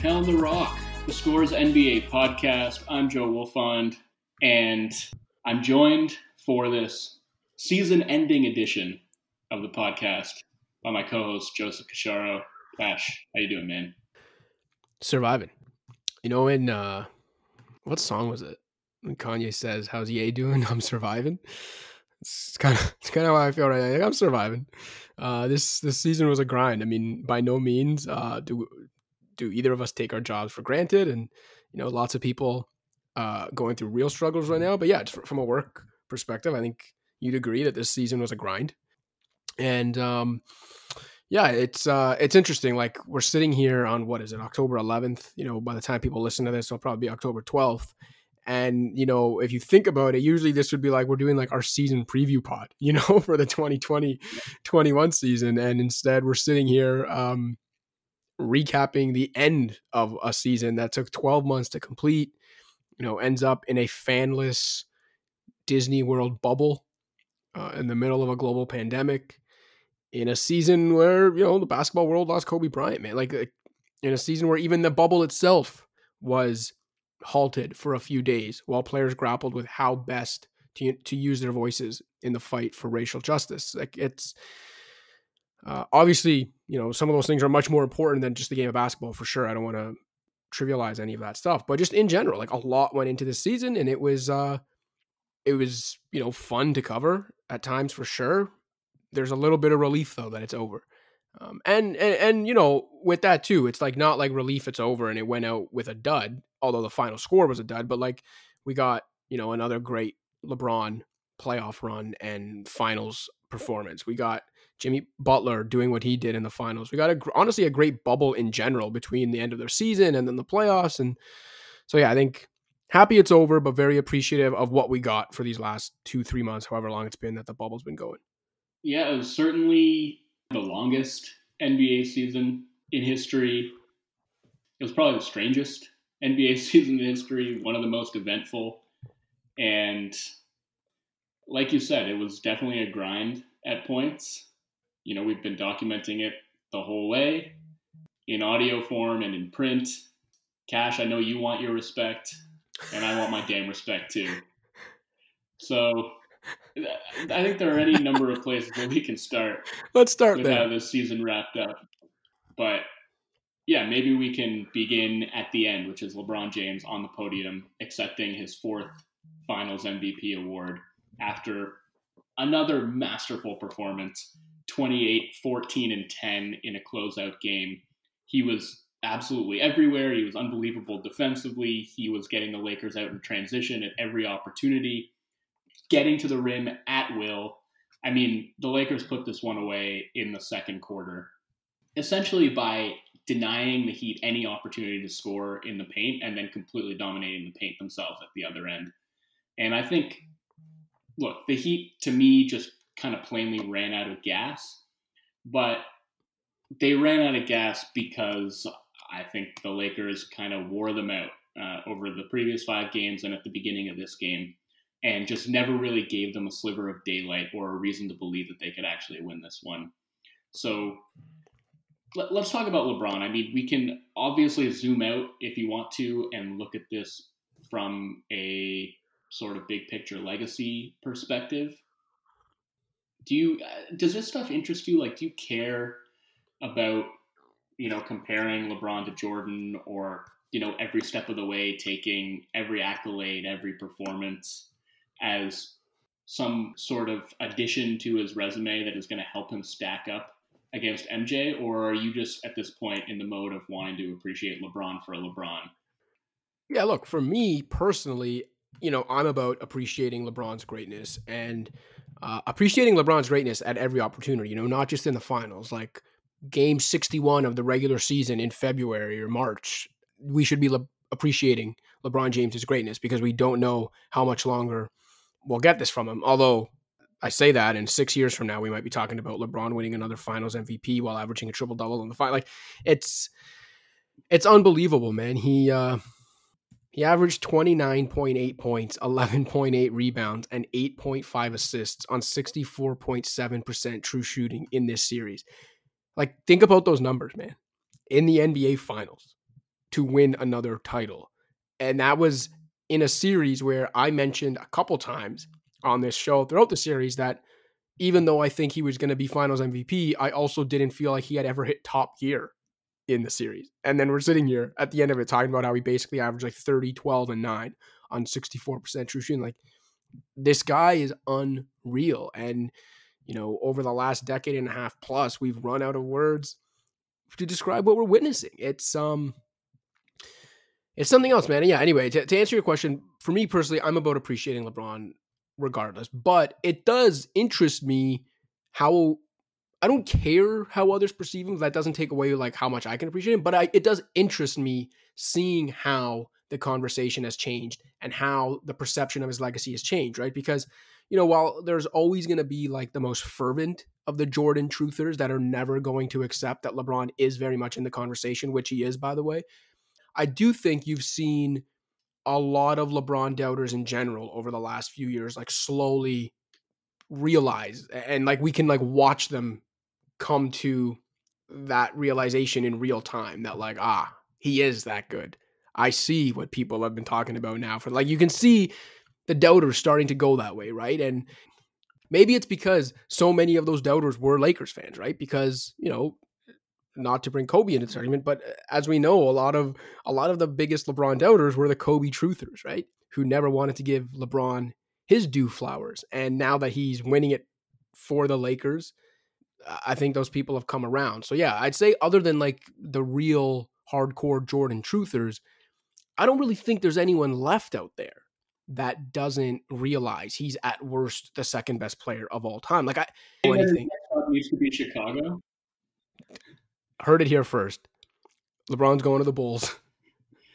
Pound the Rock, the Score's NBA podcast. I'm Joe Wolfond, and I'm joined for this season-ending edition of the podcast by my co-host Joseph Casciaro. Cash, how you doing, man? Surviving. You know, in uh, what song was it? When Kanye says, "How's Ye doing? I'm surviving." It's kind of it's kind of how I feel right now. I'm surviving. Uh, this this season was a grind. I mean, by no means uh, do do either of us take our jobs for granted, and you know, lots of people uh, going through real struggles right now. But yeah, from a work perspective, I think you'd agree that this season was a grind. And um, yeah, it's uh, it's interesting. Like we're sitting here on what is it, October 11th? You know, by the time people listen to this, it'll probably be October 12th. And you know, if you think about it, usually this would be like we're doing like our season preview pod, you know, for the 2020 21 season. And instead we're sitting here um recapping the end of a season that took 12 months to complete, you know, ends up in a fanless Disney World bubble uh, in the middle of a global pandemic in a season where, you know, the basketball world lost Kobe Bryant, man. Like in a season where even the bubble itself was halted for a few days while players grappled with how best to, to use their voices in the fight for racial justice. Like it's uh, obviously, you know, some of those things are much more important than just the game of basketball for sure. I don't want to trivialize any of that stuff, but just in general, like a lot went into this season and it was, uh, it was, you know, fun to cover at times for sure. There's a little bit of relief though that it's over. Um, and, and and you know with that too, it's like not like relief it's over and it went out with a dud, although the final score was a dud. But like we got you know another great LeBron playoff run and finals performance. We got Jimmy Butler doing what he did in the finals. We got a, honestly a great bubble in general between the end of their season and then the playoffs. And so, yeah, I think happy it's over, but very appreciative of what we got for these last two, three months, however long it's been that the bubble's been going. Yeah, it was certainly the longest NBA season in history. It was probably the strangest NBA season in history, one of the most eventful. And like you said, it was definitely a grind at points. You know, we've been documenting it the whole way in audio form and in print. Cash, I know you want your respect, and I want my damn respect too. So I think there are any number of places where we can start. Let's start with there. how this season wrapped up. But yeah, maybe we can begin at the end, which is LeBron James on the podium accepting his fourth Finals MVP award after another masterful performance 28, 14, and 10 in a closeout game. He was absolutely everywhere. He was unbelievable defensively. He was getting the Lakers out in transition at every opportunity, getting to the rim at will. I mean, the Lakers put this one away in the second quarter, essentially by denying the Heat any opportunity to score in the paint and then completely dominating the paint themselves at the other end. And I think, look, the Heat to me just kind of plainly ran out of gas. But they ran out of gas because I think the Lakers kind of wore them out uh, over the previous five games and at the beginning of this game, and just never really gave them a sliver of daylight or a reason to believe that they could actually win this one. So let, us talk about LeBron. I mean, we can obviously zoom out if you want to and look at this from a sort of big picture legacy perspective do you uh, does this stuff interest you? Like, do you care about you know comparing LeBron to Jordan, or you know every step of the way taking every accolade, every performance as some sort of addition to his resume that is going to help him stack up against MJ, or are you just at this point in the mode of wanting to appreciate LeBron for LeBron? Yeah, look, for me personally, you know, I'm about appreciating LeBron's greatness and uh, appreciating LeBron's greatness at every opportunity, you know, not just in the finals, like game 61 of the regular season in February or March. We should be le- appreciating LeBron James's greatness because we don't know how much longer we'll get this from him. Although I say that, in six years from now, we might be talking about LeBron winning another Finals MVP while averaging a triple double in the final. Like it's it's unbelievable, man. He uh, he averaged 29.8 points, 11.8 rebounds, and 8.5 assists on 64.7% true shooting in this series. Like, think about those numbers, man. In the NBA Finals, to win another title. And that was in a series where I mentioned a couple times on this show throughout the series that even though I think he was going to be finals MVP, I also didn't feel like he had ever hit top gear in the series. And then we're sitting here at the end of it talking about how he basically averaged like 30, 12, and 9 on 64% true shooting. Like this guy is unreal. And, you know, over the last decade and a half plus, we've run out of words to describe what we're witnessing. It's um it's something else, man. yeah, anyway, to, to answer your question, for me personally, I'm about appreciating LeBron regardless. But it does interest me how I don't care how others perceive him. That doesn't take away like how much I can appreciate him. But I, it does interest me seeing how the conversation has changed and how the perception of his legacy has changed, right? Because you know, while there's always going to be like the most fervent of the Jordan truthers that are never going to accept that LeBron is very much in the conversation, which he is, by the way, I do think you've seen a lot of LeBron doubters in general over the last few years, like slowly realize and like we can like watch them come to that realization in real time that like ah he is that good i see what people have been talking about now for like you can see the doubters starting to go that way right and maybe it's because so many of those doubters were lakers fans right because you know not to bring Kobe into this argument, but uh, as we know, a lot of a lot of the biggest LeBron doubters were the Kobe truthers, right? Who never wanted to give LeBron his due flowers. And now that he's winning it for the Lakers, I think those people have come around. So yeah, I'd say other than like the real hardcore Jordan truthers, I don't really think there's anyone left out there that doesn't realize he's at worst the second best player of all time. Like I anything used to be Chicago heard it here first. LeBron's going to the Bulls.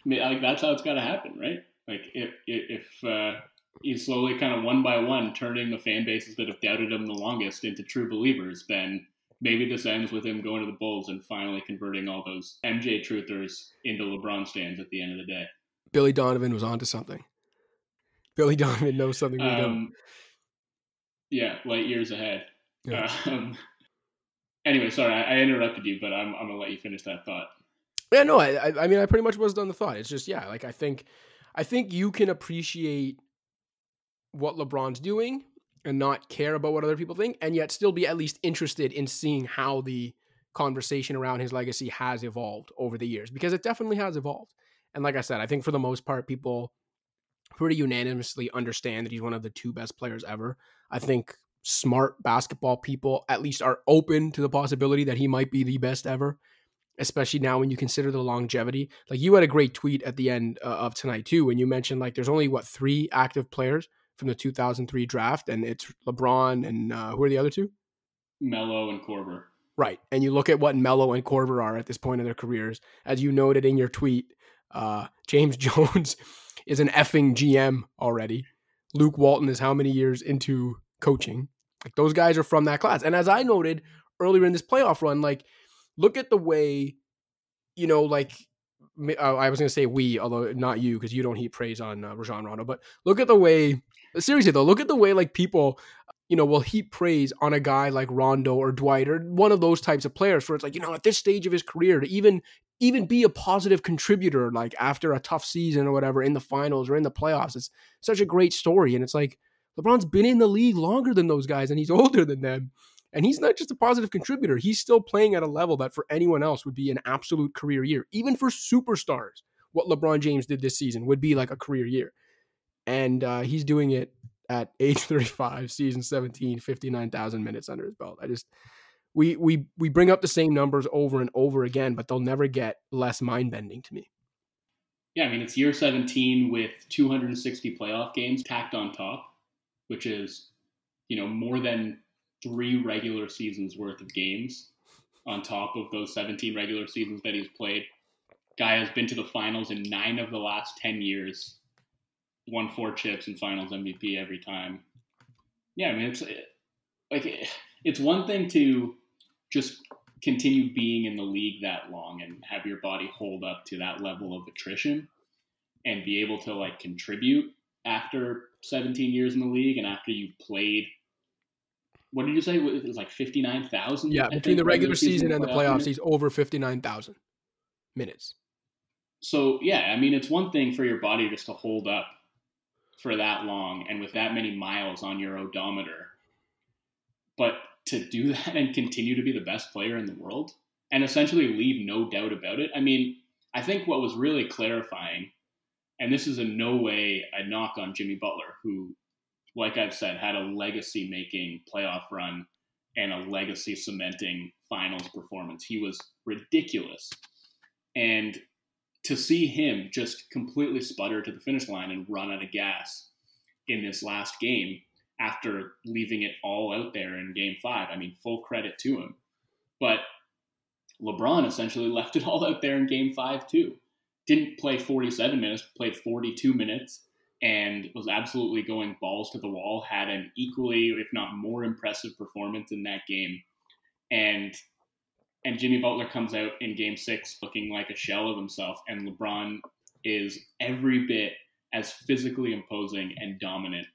I mean, like that's how it's got to happen, right? Like if if uh, he's slowly kind of one by one turning the fan bases that have doubted him the longest into true believers, then maybe this ends with him going to the Bulls and finally converting all those MJ truthers into LeBron stands at the end of the day. Billy Donovan was onto something. Billy Donovan knows something we um, don't. Yeah, light years ahead. Yeah. Um, anyway, sorry, I, I interrupted you, but I'm I'm gonna let you finish that thought. Yeah, no, I I mean I pretty much was done the thought. It's just yeah, like I think I think you can appreciate what LeBron's doing and not care about what other people think, and yet still be at least interested in seeing how the conversation around his legacy has evolved over the years because it definitely has evolved. And like I said, I think for the most part, people pretty unanimously understand that he's one of the two best players ever. I think smart basketball people at least are open to the possibility that he might be the best ever especially now when you consider the longevity like you had a great tweet at the end uh, of tonight too when you mentioned like there's only what three active players from the 2003 draft and it's lebron and uh, who are the other two Melo and Korver. right and you look at what Melo and Korver are at this point in their careers as you noted in your tweet uh, james jones is an effing gm already luke walton is how many years into coaching. Like those guys are from that class. And as I noted earlier in this playoff run, like look at the way, you know, like uh, I was going to say we, although not you, because you don't heap praise on uh, Rajon Rondo. But look at the way, seriously though, look at the way like people, you know, will heap praise on a guy like Rondo or Dwight or one of those types of players. where it's like you know, at this stage of his career, to even even be a positive contributor, like after a tough season or whatever in the finals or in the playoffs, it's such a great story. And it's like LeBron's been in the league longer than those guys and he's older than them. And he's not just a positive contributor, he's still playing at a level that for anyone else would be an absolute career year. Even for superstars, what LeBron James did this season would be like a career year. And uh, he's doing it at age 35, season 17, 59,000 minutes under his belt. I just we we we bring up the same numbers over and over again, but they'll never get less mind-bending to me. Yeah, I mean it's year 17 with 260 playoff games tacked on top which is, you know, more than three regular seasons worth of games on top of those 17 regular seasons that he's played. Guy has been to the finals in nine of the last 10 years, won four chips and finals MVP every time. Yeah, I mean, it's like it's one thing to just continue being in the league that long and have your body hold up to that level of attrition and be able to like contribute after 17 years in the league and after you've played what did you say? It was like 59,000 yeah between the regular, season, season and the playoffs he's over 59,000 minutes. So yeah, I mean, it's one thing for your body just to hold up for that long and with that many miles on your odometer, but to do that and continue to be the best player in the world and essentially leave no doubt about it. I mean, I think what was really clarifying, and this is in no way a knock on Jimmy Butler, who, like I've said, had a legacy making playoff run and a legacy cementing finals performance. He was ridiculous. And to see him just completely sputter to the finish line and run out of gas in this last game after leaving it all out there in game five, I mean, full credit to him. But LeBron essentially left it all out there in game five, too. Didn't play 47 minutes, played 42 minutes, and was absolutely going balls to the wall. Had an equally, if not more, impressive performance in that game. And and Jimmy Butler comes out in game six looking like a shell of himself, and LeBron is every bit as physically imposing and dominant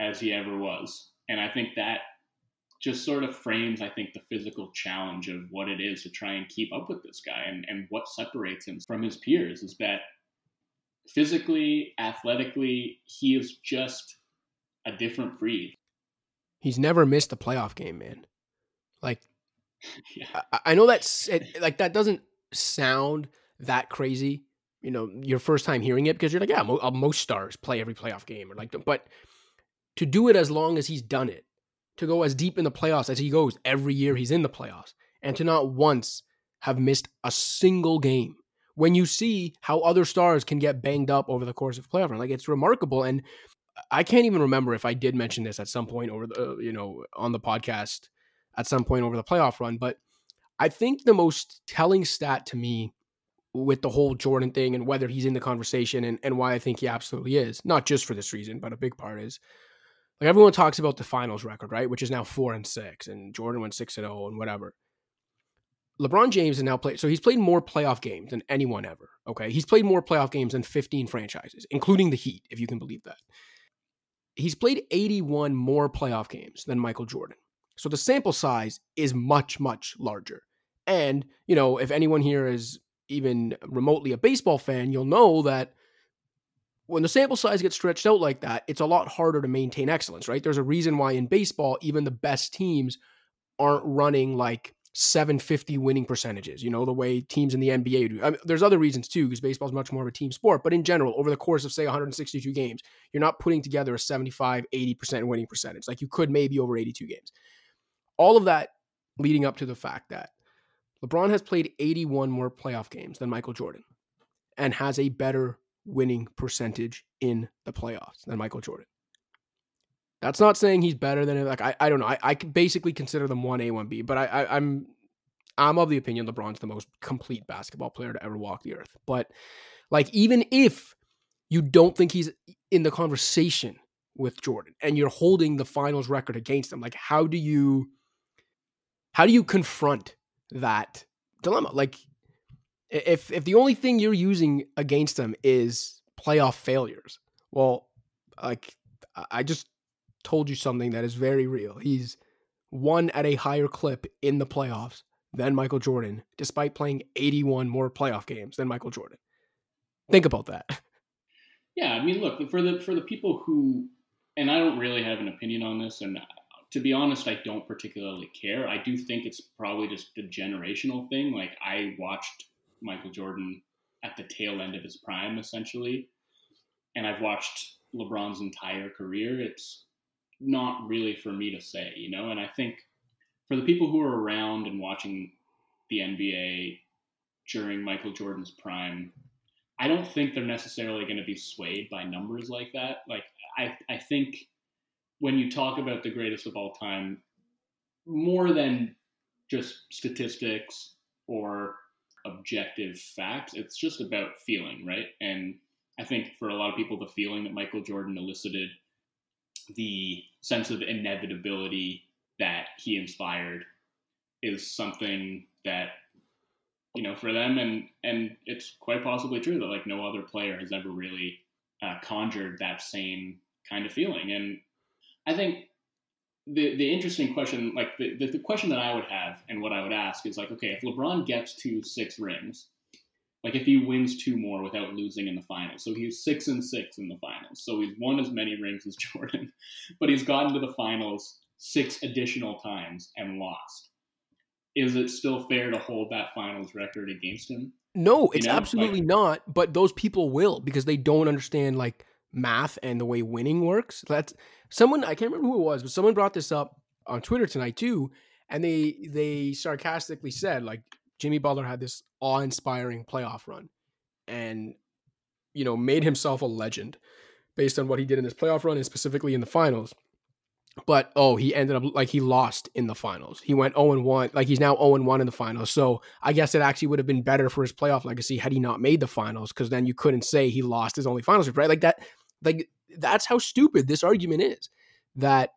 as he ever was. And I think that just sort of frames, I think, the physical challenge of what it is to try and keep up with this guy and, and what separates him from his peers is that physically, athletically, he is just a different breed. He's never missed a playoff game, man. Like yeah. I, I know that's it, like that doesn't sound that crazy. You know, your first time hearing it because you're like, yeah, mo- uh, most stars play every playoff game or like, but to do it as long as he's done it, to go as deep in the playoffs as he goes every year he's in the playoffs, and to not once have missed a single game. When you see how other stars can get banged up over the course of playoff run, like it's remarkable. And I can't even remember if I did mention this at some point over the, you know, on the podcast at some point over the playoff run. But I think the most telling stat to me with the whole Jordan thing and whether he's in the conversation and, and why I think he absolutely is, not just for this reason, but a big part is like everyone talks about the finals record, right? Which is now four and six, and Jordan went six and oh and whatever. LeBron James has now played, so he's played more playoff games than anyone ever. Okay. He's played more playoff games than 15 franchises, including the Heat, if you can believe that. He's played 81 more playoff games than Michael Jordan. So the sample size is much, much larger. And, you know, if anyone here is even remotely a baseball fan, you'll know that when the sample size gets stretched out like that, it's a lot harder to maintain excellence, right? There's a reason why in baseball, even the best teams aren't running like 750 winning percentages, you know, the way teams in the NBA do. I mean, there's other reasons too, because baseball is much more of a team sport. But in general, over the course of, say, 162 games, you're not putting together a 75, 80% winning percentage. Like you could maybe over 82 games all of that leading up to the fact that LeBron has played 81 more playoff games than Michael Jordan and has a better winning percentage in the playoffs than Michael Jordan. That's not saying he's better than like I, I don't know. I, I basically consider them one A, one B, but I, I I'm I'm of the opinion LeBron's the most complete basketball player to ever walk the earth. But like even if you don't think he's in the conversation with Jordan and you're holding the finals record against him, like how do you how do you confront that dilemma? Like, if if the only thing you're using against them is playoff failures, well, like I just told you something that is very real. He's won at a higher clip in the playoffs than Michael Jordan, despite playing 81 more playoff games than Michael Jordan. Think about that. Yeah, I mean, look for the for the people who, and I don't really have an opinion on this, and to be honest, I don't particularly care. I do think it's probably just a generational thing. Like I watched Michael Jordan at the tail end of his prime, essentially, and I've watched LeBron's entire career. It's not really for me to say, you know. And I think for the people who are around and watching the NBA during Michael Jordan's prime, I don't think they're necessarily going to be swayed by numbers like that. Like I, I think when you talk about the greatest of all time, more than just statistics or objective facts, it's just about feeling, right? And I think for a lot of people, the feeling that Michael Jordan elicited, the sense of inevitability that he inspired, is something that you know for them, and and it's quite possibly true that like no other player has ever really uh, conjured that same kind of feeling. And I think the the interesting question, like the, the, the question that I would have and what I would ask is like, okay, if LeBron gets to six rings, Like if he wins two more without losing in the finals. So he's six and six in the finals. So he's won as many rings as Jordan, but he's gotten to the finals six additional times and lost. Is it still fair to hold that finals record against him? No, it's you know? absolutely like, not. But those people will because they don't understand like math and the way winning works. That's someone I can't remember who it was, but someone brought this up on Twitter tonight too, and they they sarcastically said like Jimmy Butler had this awe-inspiring playoff run, and you know made himself a legend based on what he did in this playoff run and specifically in the finals. But oh, he ended up like he lost in the finals. He went 0 1, like he's now 0 1 in the finals. So I guess it actually would have been better for his playoff legacy had he not made the finals, because then you couldn't say he lost his only finals, right? Like that, like that's how stupid this argument is. That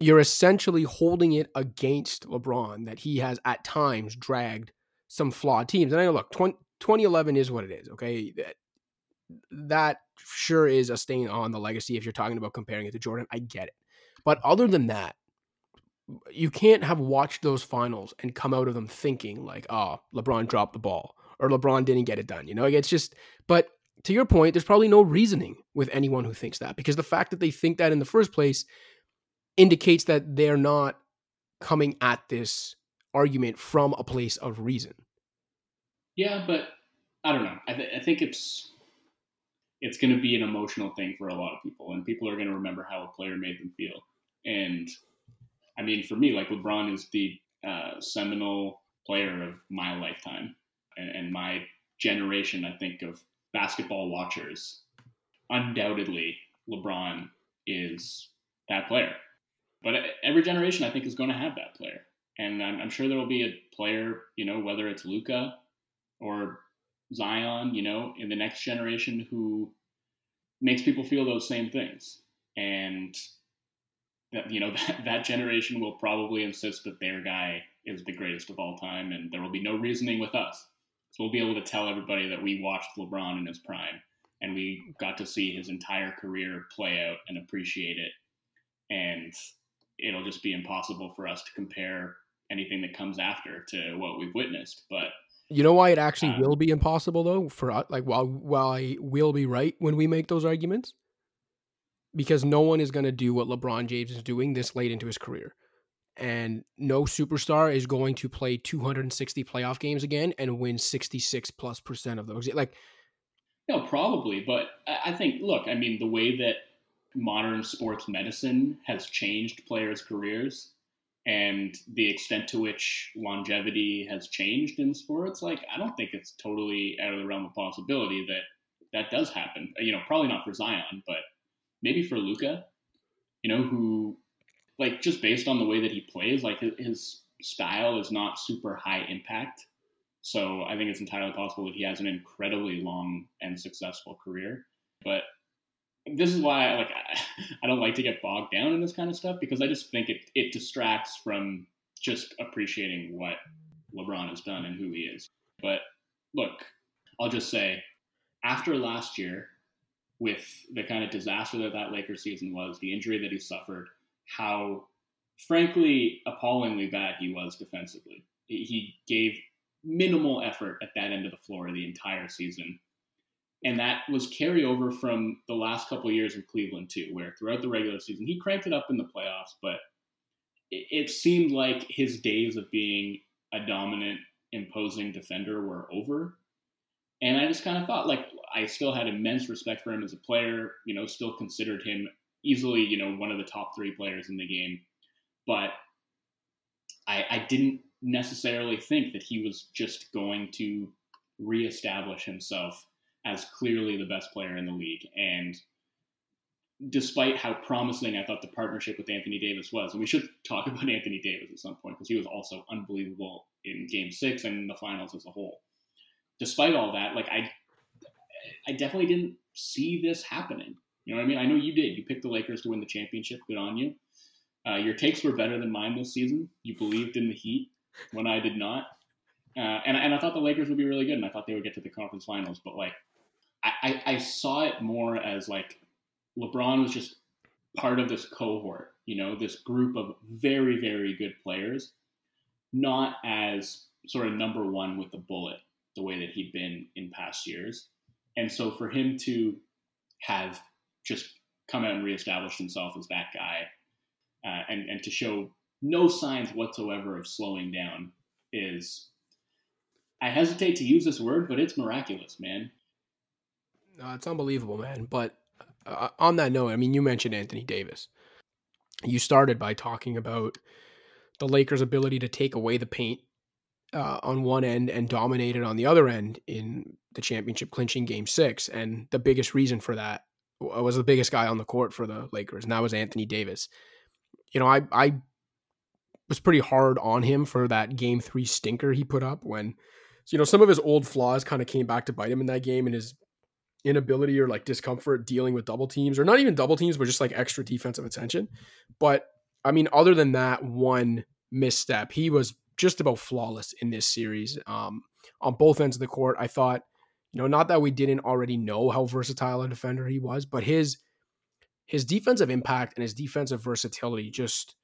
you're essentially holding it against LeBron that he has at times dragged some flawed teams. And I know, look, 20, 2011 is what it is. Okay, that that sure is a stain on the legacy if you're talking about comparing it to Jordan. I get it. But other than that, you can't have watched those finals and come out of them thinking like, oh, LeBron dropped the ball or LeBron didn't get it done. You know, it's just, but to your point, there's probably no reasoning with anyone who thinks that because the fact that they think that in the first place indicates that they're not coming at this argument from a place of reason. Yeah, but I don't know. I, th- I think it's it's going to be an emotional thing for a lot of people, and people are going to remember how a player made them feel. And I mean, for me, like LeBron is the uh, seminal player of my lifetime and, and my generation. I think of basketball watchers. Undoubtedly, LeBron is that player. But every generation, I think, is going to have that player, and I'm, I'm sure there will be a player, you know, whether it's Luka or Zion, you know, in the next generation who makes people feel those same things. And that, you know, that, that generation will probably insist that their guy is the greatest of all time, and there will be no reasoning with us. So we'll be able to tell everybody that we watched LeBron in his prime and we got to see his entire career play out and appreciate it. And it'll just be impossible for us to compare anything that comes after to what we've witnessed. But you know why it actually uh, will be impossible though for us, like while while I will be right when we make those arguments, because no one is going to do what LeBron James is doing this late into his career, and no superstar is going to play 260 playoff games again and win 66 plus percent of those. Like, no, probably, but I think look, I mean, the way that modern sports medicine has changed players' careers and the extent to which longevity has changed in sports, like I don't think it's totally out of the realm of possibility that that does happen. Uh, you know, probably not for Zion, but maybe for Luka, You know, who like just based on the way that he plays, like his style is not super high impact. So I think it's entirely possible that he has an incredibly long and successful career. But this is why I like I don't like to get bogged down in this kind of stuff because I just think it it distracts from just appreciating what LeBron has done and who he is. But look, I'll just say after last year with the kind of disaster that that Lakers season was, the injury that he suffered, how frankly appallingly bad he was defensively. He gave minimal effort at that end of the floor the entire season and that was carryover from the last couple years in Cleveland too, where throughout the regular season he cranked it up in the playoffs, but it, it seemed like his days of being a dominant, imposing defender were over. And I just kind of thought, like, I still had immense respect for him as a player. You know, still considered him easily, you know, one of the top three players in the game. But I, I didn't necessarily think that he was just going to reestablish himself as clearly the best player in the league. And despite how promising I thought the partnership with Anthony Davis was, and we should talk about Anthony Davis at some point because he was also unbelievable in Game Six and the finals as a whole. Despite all that, like I, I definitely didn't see this happening. You know what I mean? I know you did. You picked the Lakers to win the championship. Good on you. Uh, your takes were better than mine this season. You believed in the Heat when I did not. Uh, and, and I thought the Lakers would be really good, and I thought they would get to the conference finals. But like, I, I saw it more as like LeBron was just part of this cohort, you know, this group of very, very good players, not as sort of number one with the bullet, the way that he'd been in past years. And so for him to have just come out and reestablished himself as that guy uh, and, and to show no signs whatsoever of slowing down is, I hesitate to use this word, but it's miraculous, man. Uh, it's unbelievable, man. But uh, on that note, I mean, you mentioned Anthony Davis. You started by talking about the Lakers' ability to take away the paint uh, on one end and dominate it on the other end in the championship clinching game six. And the biggest reason for that was the biggest guy on the court for the Lakers, and that was Anthony Davis. You know, I, I was pretty hard on him for that game three stinker he put up when, you know, some of his old flaws kind of came back to bite him in that game and his inability or like discomfort dealing with double teams or not even double teams, but just like extra defensive attention. But I mean, other than that one misstep, he was just about flawless in this series um, on both ends of the court. I thought, you know, not that we didn't already know how versatile a defender he was, but his his defensive impact and his defensive versatility just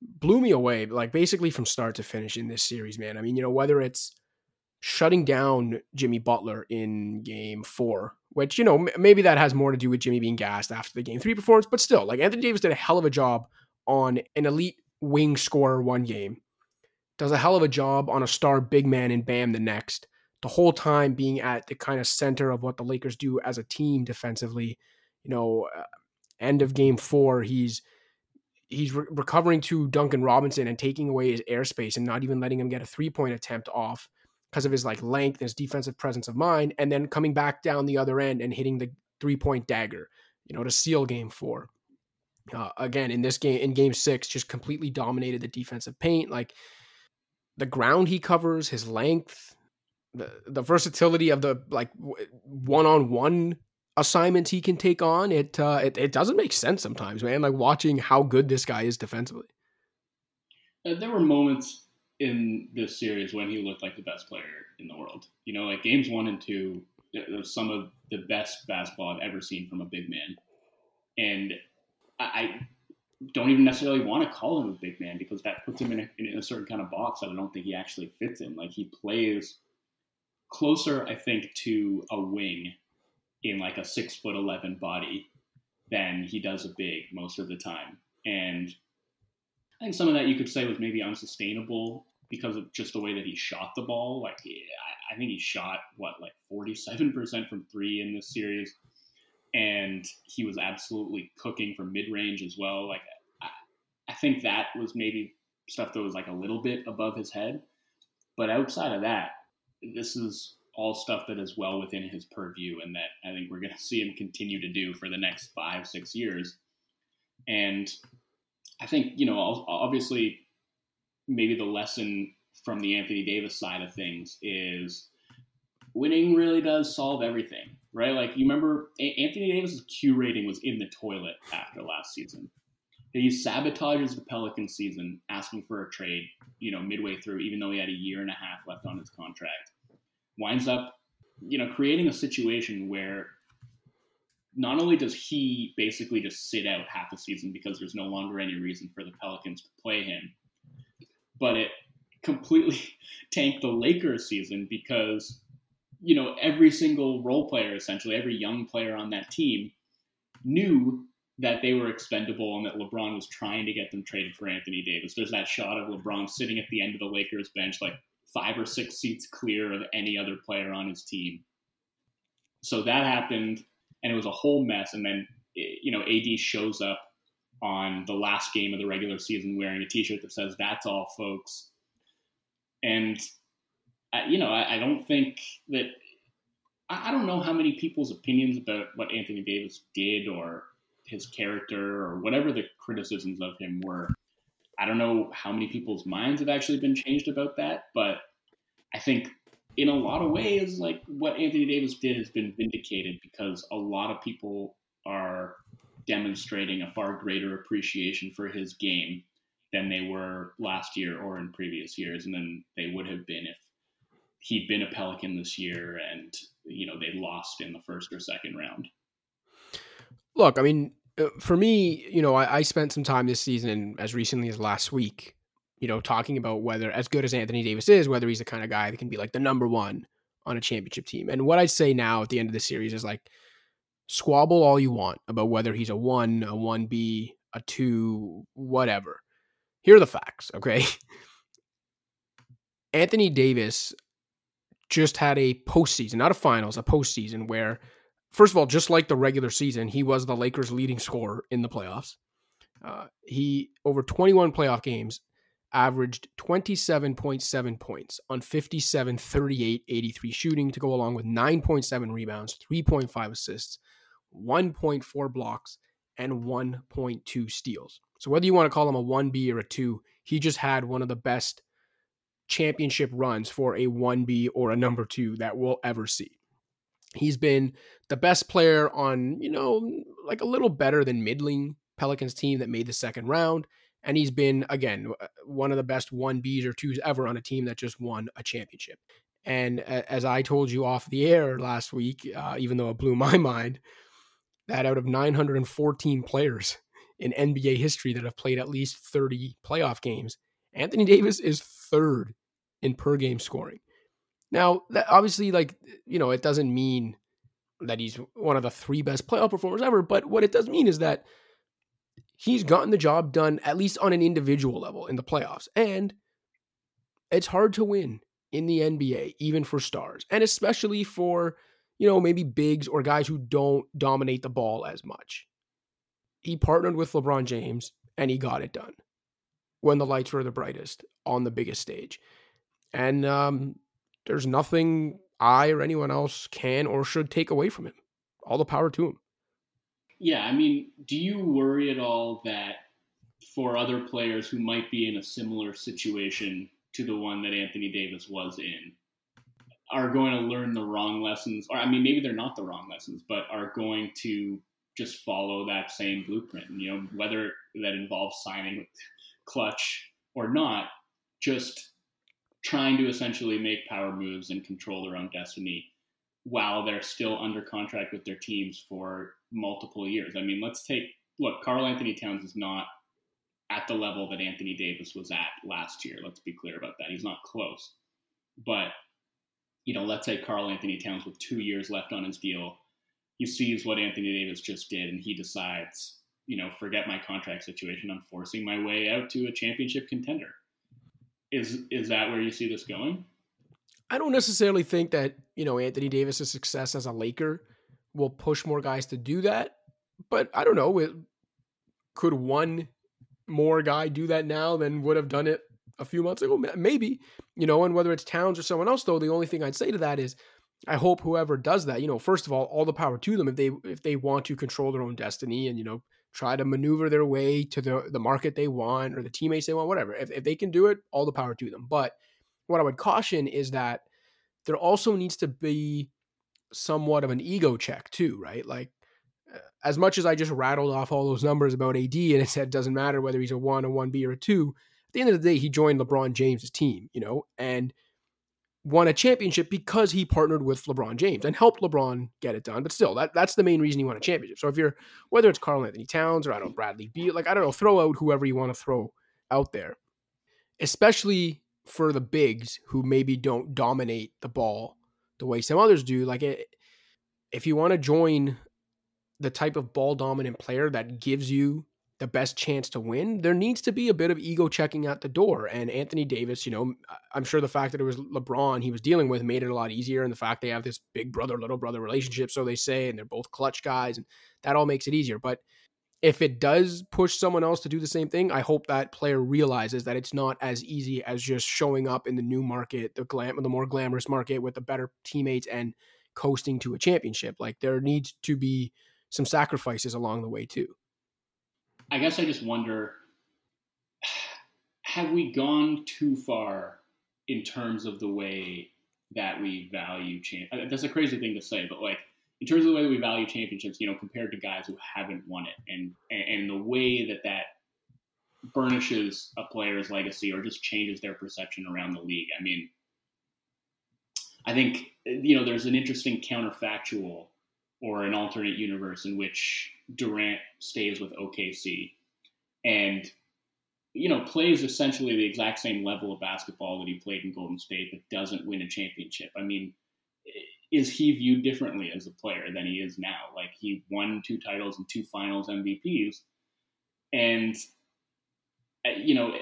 blew me away. Like basically from start to finish in this series, man. I mean, you know, whether it's shutting down Jimmy Butler in game four, which, you know, maybe that has more to do with Jimmy being gassed after the game three performance, but still, like Anthony Davis did a hell of a job on an elite wing scorer one game, does a hell of a job on a star big man in Bam the next, the whole time being at the kind of center of what the Lakers do as a team defensively. You know, uh, end of game four, he's he's re- recovering to Duncan Robinson and taking away his airspace and not even letting him get a three point attempt off because of his like length his defensive presence of mind, and then coming back down the other end and hitting the three point dagger, you know, to seal game four. Uh, again, in this game, in game six, just completely dominated the defensive paint. Like the ground he covers, his length, the, the versatility of the like one on one assignments he can take on. It, uh, it it doesn't make sense sometimes, man. Like watching how good this guy is defensively. Uh, there were moments in this series when he looked like the best player in the world. You know, like games one and two, uh, was some of the best basketball I've ever seen from a big man. And I, don't even necessarily want to call him a big man because that puts him in a, in a certain kind of box that I don't think he actually fits in. Like he plays closer, I think, to a wing in like a six foot eleven body than he does a big most of the time. And I think some of that you could say was maybe unsustainable because of just the way that he shot the ball. Like I, think he shot what like forty seven percent from three in this series, and he was absolutely cooking from mid range as well. Like I, I think that was maybe stuff that was like a little bit above his head, but outside of that, this is all stuff that is well within his purview and that I think we're going to see him continue to do for the next five, six years. And I think, you know, obviously maybe the lesson from the Anthony Davis side of things is winning really does solve everything, right? Like you remember Anthony Davis's Q rating was in the toilet after last season. He sabotages the Pelican season, asking for a trade, you know, midway through, even though he had a year and a half left on his contract. Winds up, you know, creating a situation where not only does he basically just sit out half a season because there's no longer any reason for the Pelicans to play him, but it completely tanked the Lakers season because you know every single role player essentially every young player on that team knew that they were expendable and that LeBron was trying to get them traded for Anthony Davis. There's that shot of LeBron sitting at the end of the Lakers bench like five or six seats clear of any other player on his team. So that happened and it was a whole mess and then eh, you know AD shows up on the last game of the regular season wearing a T-shirt that says "That's all, folks." And I, you know, I, I, don't think that I, I don't know how many people's opinions about what Anthony Davis did or his character or whatever the criticisms of him were. I don't know how many people's minds have actually been changed about that, but I think in a lot of ways, like what Anthony Davis did has been vindicated because a lot of people are demonstrating a far greater appreciation for his game than they were last year or in previous years, and then they would have been if he'd been a Pelican this year and you know they lost in the first or second round. Look, I mean, uh, for me, you know, I, I spent some time this season, as recently as last week, you know, talking about whether, as good as Anthony Davis is, whether he's the kind of guy that can be like the number one on a championship team. And what I say now at the end of the series is like squabble all you want about whether he's a one, a one B, a two, whatever. Here are the facts, okay? Anthony Davis just had a postseason, not a finals, a postseason where, first of all, just like the regular season, he was the Lakers' leading scorer in the playoffs. Uh, he over 21 playoff games averaged 27.7 points on 57, 38, 83 shooting to go along with 9.7 rebounds, 3.5 assists, 1.4 blocks, and 1.2 steals. So whether you want to call him a 1B or a 2, he just had one of the best championship runs for a 1B or a number 2 that we'll ever see. He's been the best player on, you know, like a little better than middling Pelicans team that made the second round. And he's been, again, one of the best 1Bs or 2s ever on a team that just won a championship. And as I told you off the air last week, uh, even though it blew my mind, that out of 914 players in NBA history that have played at least 30 playoff games, Anthony Davis is third in per game scoring. Now, that obviously, like, you know, it doesn't mean that he's one of the three best playoff performers ever, but what it does mean is that he's gotten the job done at least on an individual level in the playoffs. And it's hard to win in the NBA, even for stars, and especially for, you know, maybe bigs or guys who don't dominate the ball as much. He partnered with LeBron James and he got it done when the lights were the brightest on the biggest stage. And um, there's nothing I or anyone else can or should take away from him. All the power to him. Yeah, I mean, do you worry at all that for other players who might be in a similar situation to the one that Anthony Davis was in are going to learn the wrong lessons? Or, I mean, maybe they're not the wrong lessons, but are going to just follow that same blueprint. You know, whether that involves signing with Klutch or not, just trying to essentially make power moves and control their own destiny while they're still under contract with their teams for multiple years. I mean, let's take look, Karl-Anthony Towns is not at the level that Anthony Davis was at last year. Let's be clear about that. He's not close. But, you know, let's say Karl-Anthony Towns with two years left on his deal, he sees what Anthony Davis just did and he decides, you know, forget my contract situation. I'm forcing my way out to a championship contender. Is is that where you see this going? I don't necessarily think that, you know, Anthony Davis's success as a Laker will push more guys to do that. But I don't know. It, could one more guy do that now than would have done it a few months ago? Maybe, you know, and whether it's Towns or someone else, though, the only thing I'd say to that is I hope whoever does that, you know, first of all, all the power to them if they if they want to control their own destiny and, you know, try to maneuver their way to the, the market they want or the teammates they want, whatever. If, if they can do it, all the power to them. But what I would caution is that there also needs to be somewhat of an ego check too, right? Like as much as I just rattled off all those numbers about AD and it said it doesn't matter whether he's a one, a one B, or a two. At the end of the day, he joined LeBron James's team, you know, and won a championship because he partnered with LeBron James and helped LeBron get it done. But still, that, that's the main reason he won a championship. So if you're whether it's Karl-Anthony Towns or I don't Bradley Beal, like I don't know, throw out whoever you want to throw out there, especially for the bigs who maybe don't dominate the ball the way some others do. Like it, if you want to join the type of ball dominant player that gives you the best chance to win, there needs to be a bit of ego checking at the door. And Anthony Davis, you know, I'm sure the fact that it was LeBron he was dealing with made it a lot easier. And the fact they have this big brother, little brother relationship, so they say, and they're both Klutch guys, and that all makes it easier. But if it does push someone else to do the same thing, I hope that player realizes that it's not as easy as just showing up in the new market, the glam, the more glamorous market with the better teammates and coasting to a championship. Like there needs to be some sacrifices along the way too. I guess I just wonder have we gone too far in terms of the way that we value champ? Uh, that's a crazy thing to say, but like in terms of the way that we value championships, you know, compared to guys who haven't won it, and and, the way that that burnishes a player's legacy or just changes their perception around the league. I mean, I think you know there's an interesting counterfactual or an alternate universe in which Durant stays with OKC and you know plays essentially the exact same level of basketball that he played in Golden State, but doesn't win a championship. I mean, is he viewed differently as a player than he is now? Like he won two titles and two finals MVPs. And, uh, you know,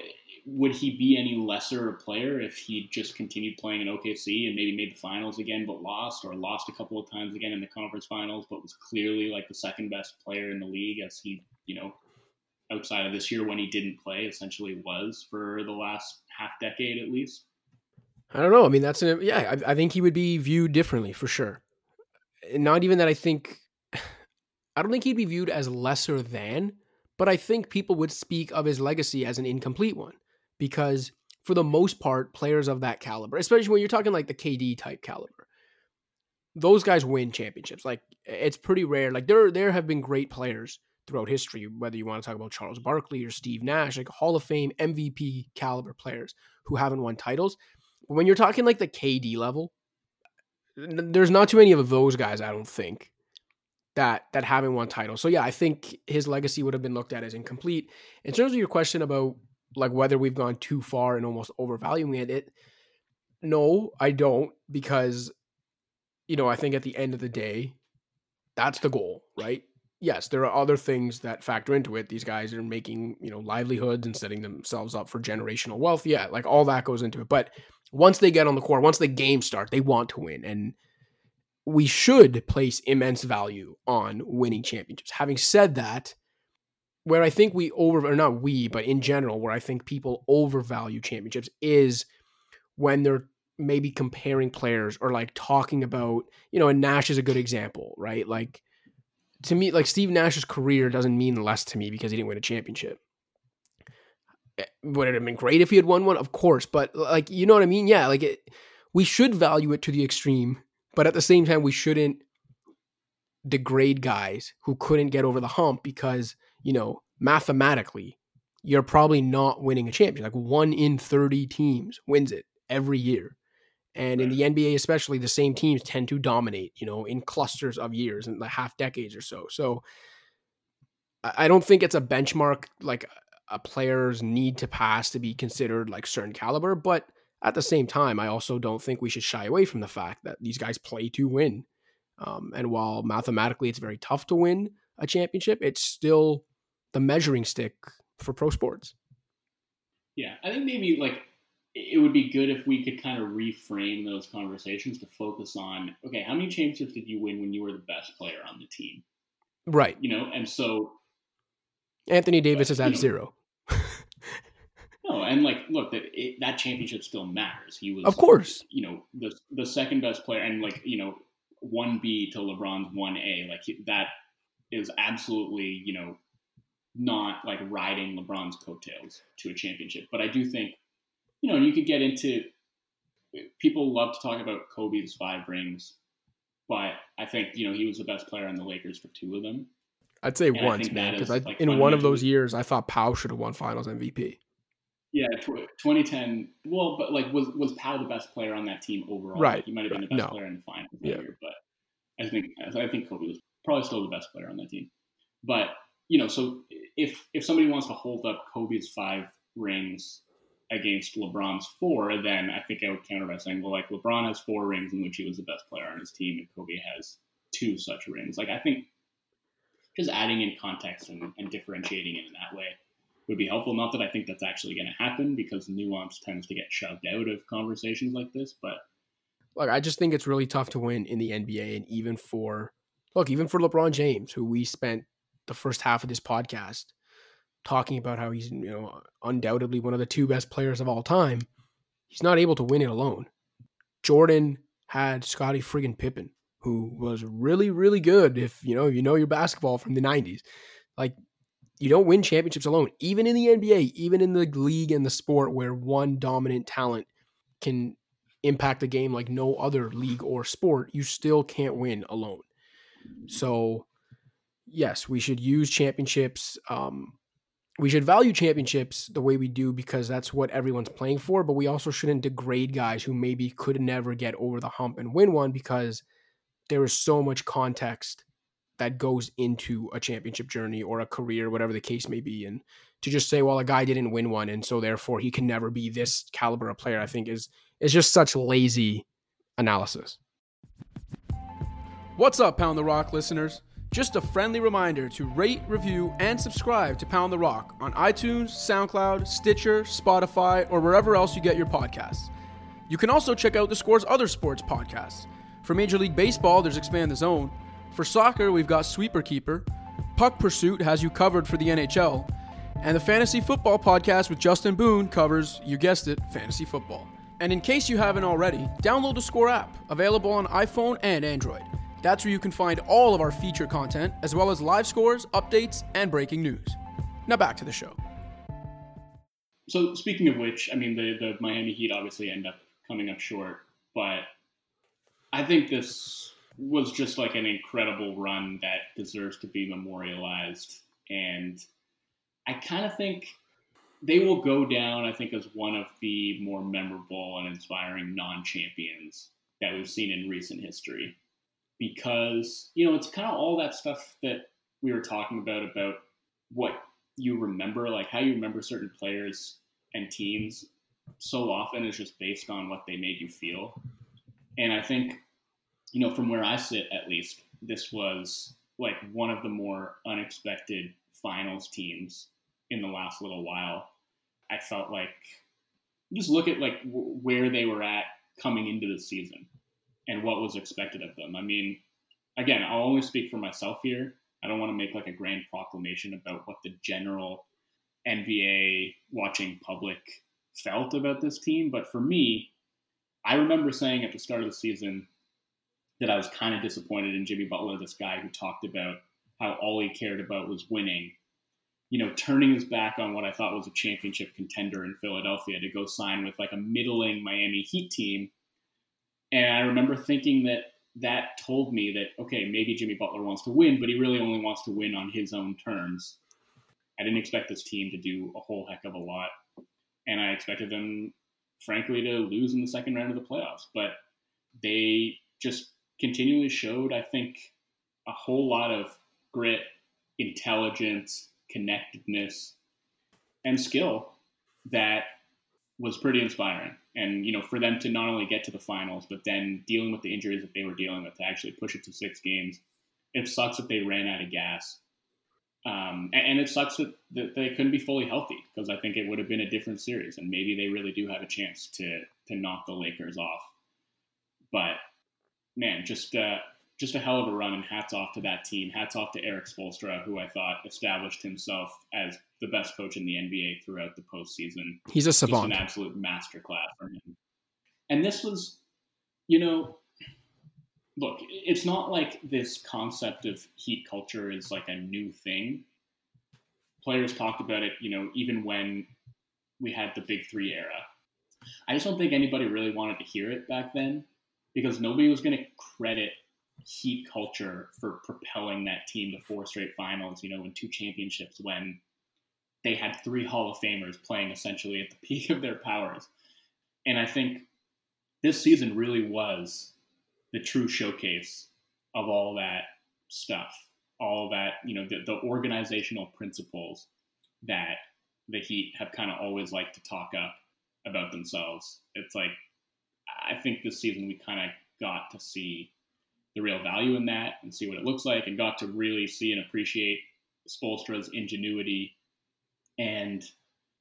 would he be any lesser a player if he just continued playing in OKC and maybe made the finals again but lost, or lost a couple of times again in the conference finals, but was clearly like the second best player in the league as he, you know, outside of this year when he didn't play, essentially was for the last half decade at least? I don't know. I mean, that's an, yeah, I, I think he would be viewed differently for sure. Not even that I think, I don't think he'd be viewed as lesser than, but I think people would speak of his legacy as an incomplete one because for the most part, players of that caliber, especially when you're talking like the KD type caliber, those guys win championships. Like it's pretty rare. Like there, there have been great players throughout history, whether you want to talk about Charles Barkley or Steve Nash, like Hall of Fame MVP caliber players who haven't won titles. But when you're talking like the KD level, there's not too many of those guys, I don't think, that that haven't won titles. So yeah, I think his legacy would have been looked at as incomplete. In terms of your question about like whether we've gone too far and almost overvaluing it, it no, I don't, because you know, I think at the end of the day, that's the goal, right? yes, there are other things that factor into it. These guys are making, you know, livelihoods and setting themselves up for generational wealth. Yeah, like all that goes into it. But once they get on the court, once the game start, they want to win. And we should place immense value on winning championships. Having said that, where I think we over or not we, but in general, where I think people overvalue championships is when they're maybe comparing players or like talking about, you know, and Nash is a good example, right? Like to me, like Steve Nash's career doesn't mean less to me because he didn't win a championship. Eh, would it have been great if he had won one? Of course, but like you know what I mean? Yeah, like it, we should value it to the extreme, but at the same time, we shouldn't degrade guys who couldn't get over the hump because you know mathematically you're probably not winning a championship. Like one in thirty teams wins it every year. And in the NBA, especially, the same teams tend to dominate, you know, in clusters of years and like half decades or so. So I don't think it's a benchmark like a player's need to pass to be considered like certain caliber. But at the same time, I also don't think we should shy away from the fact that these guys play to win. Um, and while mathematically it's very tough to win a championship, it's still the measuring stick for pro sports. Yeah, I think maybe like it would be good if we could kind of reframe those conversations to focus on okay, how many championships did you win when you were the best player on the team? Right. You know, and so Anthony Davis is at know, zero. no, and like, look, that it, that championship still matters. He was, of course, you know, the the second best player, and like, you know, one B to LeBron's one A, like that is absolutely, you know, not like riding LeBron's coattails to a championship. But I do think you know, you could get into people love to talk about Kobe's five rings, but I think you know he was the best player on the Lakers for two of them. I'd say and once, man, because like in one of those years, I thought Pau should have won Finals MVP. Yeah, 2010. Well, but like, was was Pau the best player on that team overall? Right. he might have been the best no. player in the finals that yeah. year, but I think I think Kobe was probably still the best player on that team. But you know, so if if somebody wants to hold up Kobe's five rings against LeBron's four, then I think I would counter by saying, well, like LeBron has four rings in which he was the best player on his team, and Kobe has two such rings. Like I think just adding in context and, and differentiating it in that way would be helpful. Not that I think that's actually going to happen because nuance tends to get shoved out of conversations like this, but look, I just think it's really tough to win in the NBA, and even for look, even for LeBron James, who we spent the first half of this podcast talking about how he's you know undoubtedly one of the two best players of all time, he's not able to win it alone. Jordan had Scottie friggin' Pippen, who was really really good. If you know you know your basketball from the '90s, like you don't win championships alone. Even in the NBA, even in the league and the sport where one dominant talent can impact the game like no other league or sport, you still can't win alone. So, yes, we should use championships um, we should value championships the way we do because that's what everyone's playing for, but we also shouldn't degrade guys who maybe could never get over the hump and win one because there is so much context that goes into a championship journey or a career, whatever the case may be. And to just say, well, a guy didn't win one, and so therefore he can never be this caliber of player, I think is is just such lazy analysis. What's up, Pound the Rock listeners? Just a friendly reminder to rate, review, and subscribe to Pound the Rock on iTunes, SoundCloud, Stitcher, Spotify, or wherever else you get your podcasts. You can also check out the Score's other sports podcasts. For Major League Baseball, there's Expand the Zone. For soccer, we've got Sweeper Keeper. Puck Pursuit has you covered for the NHL. And the Fantasy Football Podcast with Justin Boone covers, you guessed it, fantasy football. And in case you haven't already, download the Score app, available on iPhone and Android. That's where you can find all of our feature content, as well as live scores, updates, and breaking news. Now back to the show. So speaking of which, I mean the the Miami Heat obviously end up coming up short, but I think this was just like an incredible run that deserves to be memorialized, and I kind of think they will go down. I think as one of the more memorable and inspiring non-champions that we've seen in recent history because you know it's kind of all that stuff that we were talking about about what you remember, like how you remember certain players and teams. So often is just based on what they made you feel, and I think you know from where I sit at least, this was like one of the more unexpected finals teams in the last little while. I felt like just look at like w- where they were at coming into the season and what was expected of them. I mean, again, I'll only speak for myself here. I don't want to make like a grand proclamation about what the general NBA watching public felt about this team, but for me, I remember saying at the start of the season that I was kind of disappointed in Jimmy Butler, this guy who talked about how all he cared about was winning. You know, turning his back on what I thought was a championship contender in Philadelphia to go sign with like a middling Miami Heat team and I remember thinking that that told me that, okay, maybe Jimmy Butler wants to win, but he really only wants to win on his own terms. I didn't expect this team to do a whole heck of a lot. And I expected them, frankly, to lose in the second round of the playoffs. But they just continually showed, I think, a whole lot of grit, intelligence, connectedness, and skill that was pretty inspiring and you know for them to not only get to the finals but then dealing with the injuries that they were dealing with to actually push it to six games it sucks that they ran out of gas. Um, and, and, it sucks that, that they couldn't be fully healthy because i think it would have been a different series and maybe they really do have a chance to to knock the lakers off. But man just uh, just a hell of a run and hats off to that team. Hats off to Erik Spoelstra, who I thought established himself as the best coach in the NBA throughout the postseason. He's a savant. Just an absolute masterclass for him. And this was, you know, look, it's not like this concept of heat culture is like a new thing. Players talked about it, you know, even when we had the big three era. I just don't think anybody really wanted to hear it back then because nobody was going to credit heat culture for propelling that team to four straight finals, you know, in two championships when they had three Hall of Famers playing essentially at the peak of their powers. And I think this season really was the true showcase of all that stuff, all that, you know, the, the organizational principles that the Heat have kind of always liked to talk up about themselves. It's like, I think this season we kind of got to see the real value in that and see what it looks like, and got to really see and appreciate Spoelstra's ingenuity, and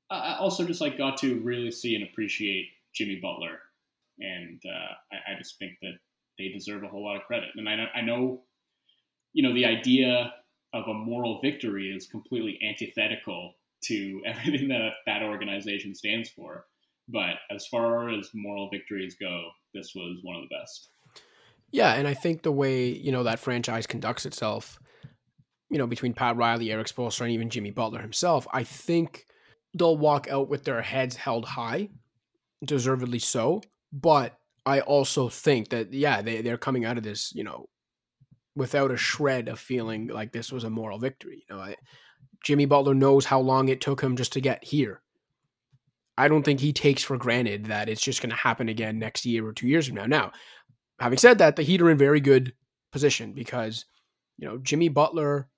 I also just like got to really see and appreciate Jimmy Butler, and uh, I, I, just think that they deserve a whole lot of credit. And I, I know, you know, the idea of a moral victory is completely antithetical to everything that that organization stands for. But as far as moral victories go, this was one of the best. Yeah, and I think the way you know that franchise conducts itself, you know, between Pat Riley, Erik Spoelstra, and even Jimmy Butler himself, I think they'll walk out with their heads held high, deservedly so. But I also think that yeah, they they're coming out of this, you know, without a shred of feeling like this was a moral victory. You know, I, Jimmy Butler knows how long it took him just to get here. I don't think he takes for granted that it's just going to happen again next year or two years from now. Now, having said that, the Heat are in very good position because you know Jimmy Butler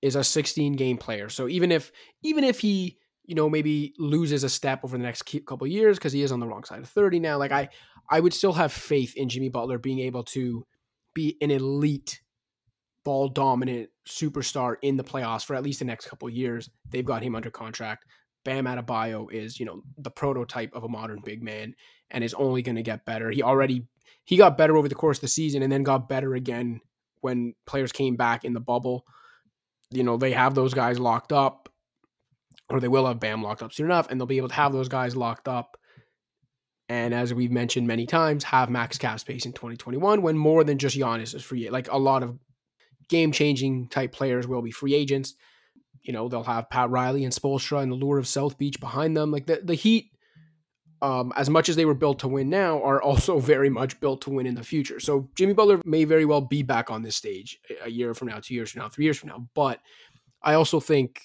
is a 16 game player. So even if even if he you know maybe loses a step over the next couple years because he is on the wrong side of 30 now, like I I would still have faith in Jimmy Butler being able to be an elite ball dominant superstar in the playoffs for at least the next couple years. They've got him under contract. Bam Adebayo is, you know, the prototype of a modern big man and is only going to get better. He already he got better over the course of the season and then got better again when players came back in the bubble. You know, they have those guys locked up or they will have Bam locked up soon enough and they'll be able to have those guys locked up. And as we've mentioned many times, have max cap space in 2021 when more than just Giannis is free. Like a lot of game changing type players will be free agents you know, they'll have Pat Riley and Spoelstra and the lure of South Beach behind them. Like the, the Heat, um, as much as they were built to win now, are also very much built to win in the future. So Jimmy Butler may very well be back on this stage a year from now, two years from now, three years from now. But I also think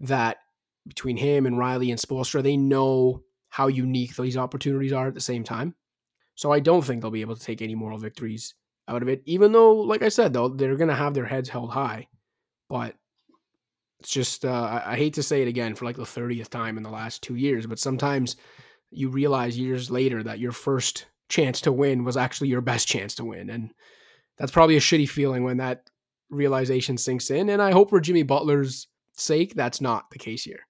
that between him and Riley and Spoelstra, they know how unique these opportunities are at the same time. So I don't think they'll be able to take any moral victories out of it, even though, like I said, though, they're going to have their heads held high. But it's just uh, I, hate to say it again for like the 30th time in the last two years, but sometimes you realize years later that your first chance to win was actually your best chance to win. And that's probably a shitty feeling when that realization sinks in. And I hope for Jimmy Butler's sake, that's not the case here.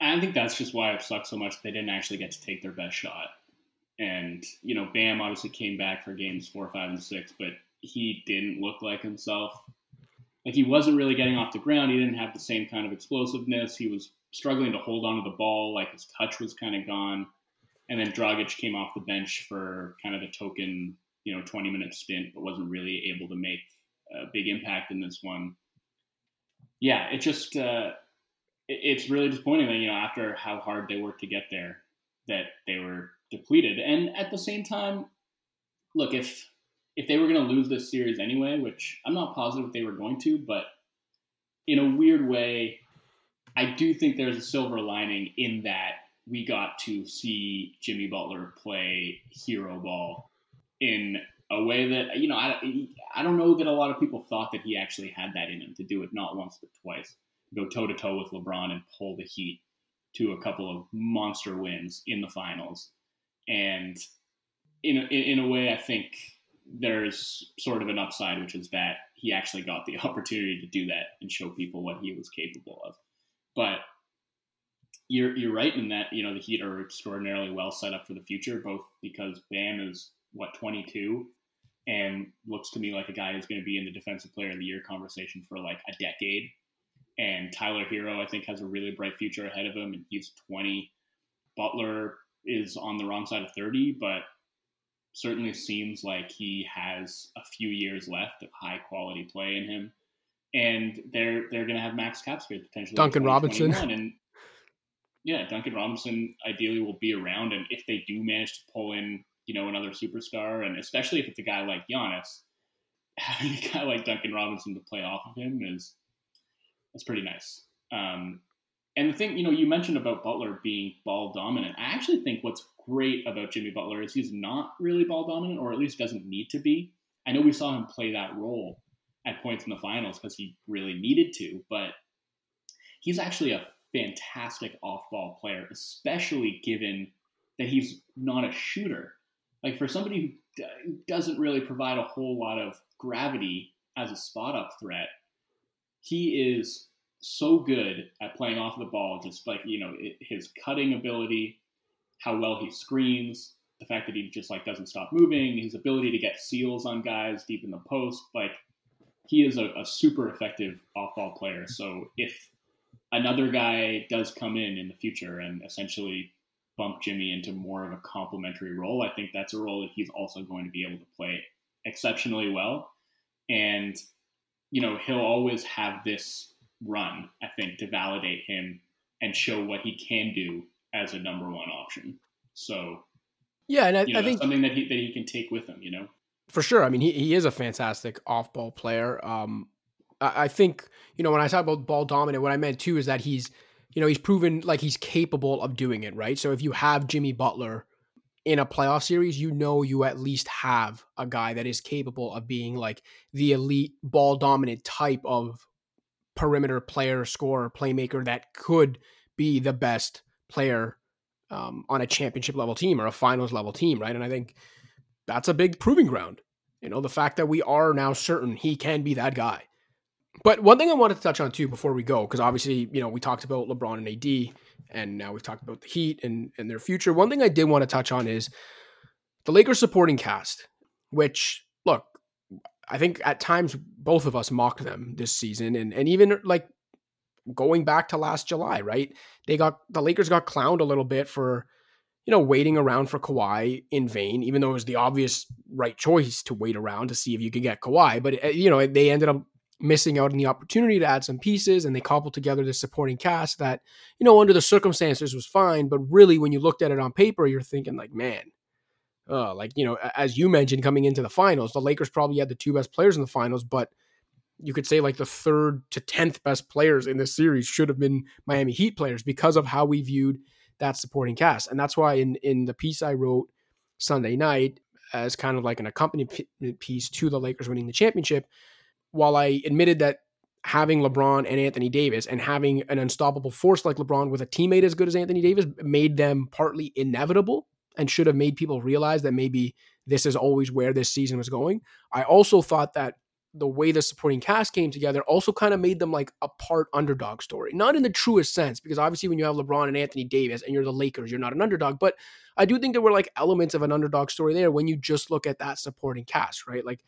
I think that's just why it sucks so much they didn't actually get to take their best shot. And, you know, Bam obviously came back for games four, five, and six, but he didn't look like himself like he wasn't really getting off the ground. He didn't have the same kind of explosiveness. He was struggling to hold onto the ball. Like his touch was kind of gone. And then Dragic came off the bench for kind of a token, you know, 20 minute stint, but wasn't really able to make a big impact in this one. Yeah, it just uh, it's really disappointing that you know after how hard they worked to get there, that they were depleted. And at the same time, look if if they were going to lose this series anyway, which I'm not positive they were going to, but in a weird way, I do think there's a silver lining in that we got to see Jimmy Butler play hero ball in a way that you know I, I don't know that a lot of people thought that he actually had that in him to do it not once but twice go toe to toe with LeBron and pull the Heat to a couple of monster wins in the finals and in a, in a way I think there's sort of an upside, which is that he actually got the opportunity to do that and show people what he was capable of. But you're you're right in that you know the Heat are extraordinarily well set up for the future, both because Bam is what 22 and looks to me like a guy who's going to be in the Defensive Player of the Year conversation for like a decade. And Tyler Herro, I think, has a really bright future ahead of him, and he's 20. Butler is on the wrong side of 30, but certainly seems like he has a few years left of high quality play in him. And they're they're going to have max cap space potentially. Duncan Robinson and yeah, Duncan Robinson ideally will be around, and if they do manage to pull in, you know, another superstar, and especially if it's a guy like Giannis, having a guy like Duncan Robinson to play off of him is that's pretty nice. Um, and the thing, you know, you mentioned about Butler being ball dominant. I actually think what's great about Jimmy Butler is he's not really ball dominant, or at least doesn't need to be. I know we saw him play that role at points in the finals because he really needed to, but he's actually a fantastic off ball player, especially given that he's not a shooter. Like for somebody who doesn't really provide a whole lot of gravity as a spot up threat, he is so good at playing off the ball, just like, you know, his cutting ability, how well he screens, the fact that he just like doesn't stop moving, his ability to get seals on guys deep in the post, like he is a, a super effective off ball player. So if another guy does come in in the future and essentially bump Jimmy into more of a complementary role, I think that's a role that he's also going to be able to play exceptionally well. And, you know, he'll always have this run, I think, to validate him and show what he can do as a number one option. So yeah, and I, you know, I think something that he that he can take with him. You know, for sure. I mean, he he is a fantastic off ball player. Um, I, I think you know when I talk about ball dominant, what I meant too is that he's you know he's proven like he's capable of doing it. Right. So if you have Jimmy Butler in a playoff series, you know you at least have a guy that is capable of being like the elite ball dominant type of perimeter player, scorer, playmaker that could be the best player um, on a championship level team or a finals level team, right? And I think that's a big proving ground. You know, the fact that we are now certain he can be that guy. But one thing I wanted to touch on too before we go, because obviously, you know, we talked about LeBron and AD, and now we've talked about the Heat and, and their future. One thing I did want to touch on is the Lakers supporting cast, which, look, I think at times both of us mocked them this season. And, and even like going back to last July, right? They got the Lakers got clowned a little bit for, you know, waiting around for Kawhi in vain, even though it was the obvious right choice to wait around to see if you could get Kawhi. But, eh, you know, they ended up missing out on the opportunity to add some pieces and they cobbled together this supporting cast that, you know, under the circumstances was fine. But really, when you looked at it on paper, you're thinking, like, man, uh, like, you know, as you mentioned coming into the finals, the Lakers probably had the two best players in the finals, but you could say like the third to 10th best players in this series should have been Miami Heat players because of how we viewed that supporting cast. And that's why in, in the piece I wrote Sunday night as kind of like an accompaniment uh, piece to the Lakers winning the championship, while I admitted that having LeBron and Anthony Davis and having an unstoppable force like LeBron with a teammate as good as Anthony Davis made them partly inevitable and should have made people realize that maybe this is always where this season was going. I also thought that the way the supporting cast came together also kind of made them like a part underdog story. Not in the truest sense, because obviously when you have LeBron and Anthony Davis and you're the Lakers, you're not an underdog. But I do think there were like elements of an underdog story there when you just look at that supporting cast, right? Like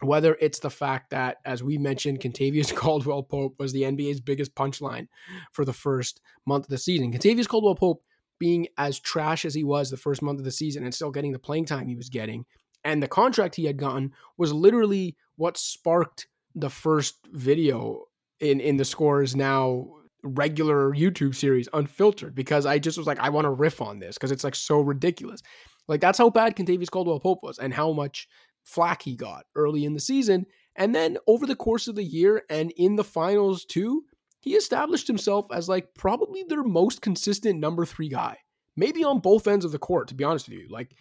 whether it's the fact that, as we mentioned, Kentavious Caldwell Pope was the NBA's biggest punchline for the first month of the season. Kentavious Caldwell Pope being as trash as he was the first month of the season and still getting the playing time he was getting and the contract he had gotten was literally what sparked the first video in in the Score's now regular YouTube series unfiltered because I just was like I want to riff on this because it's like so ridiculous. Like that's how bad Kentavious Caldwell Pope was and how much flack he got early in the season. And then over the course of the year and in the finals too, he established himself as like probably their most consistent number three guy. Maybe on both ends of the court, to be honest with you. Like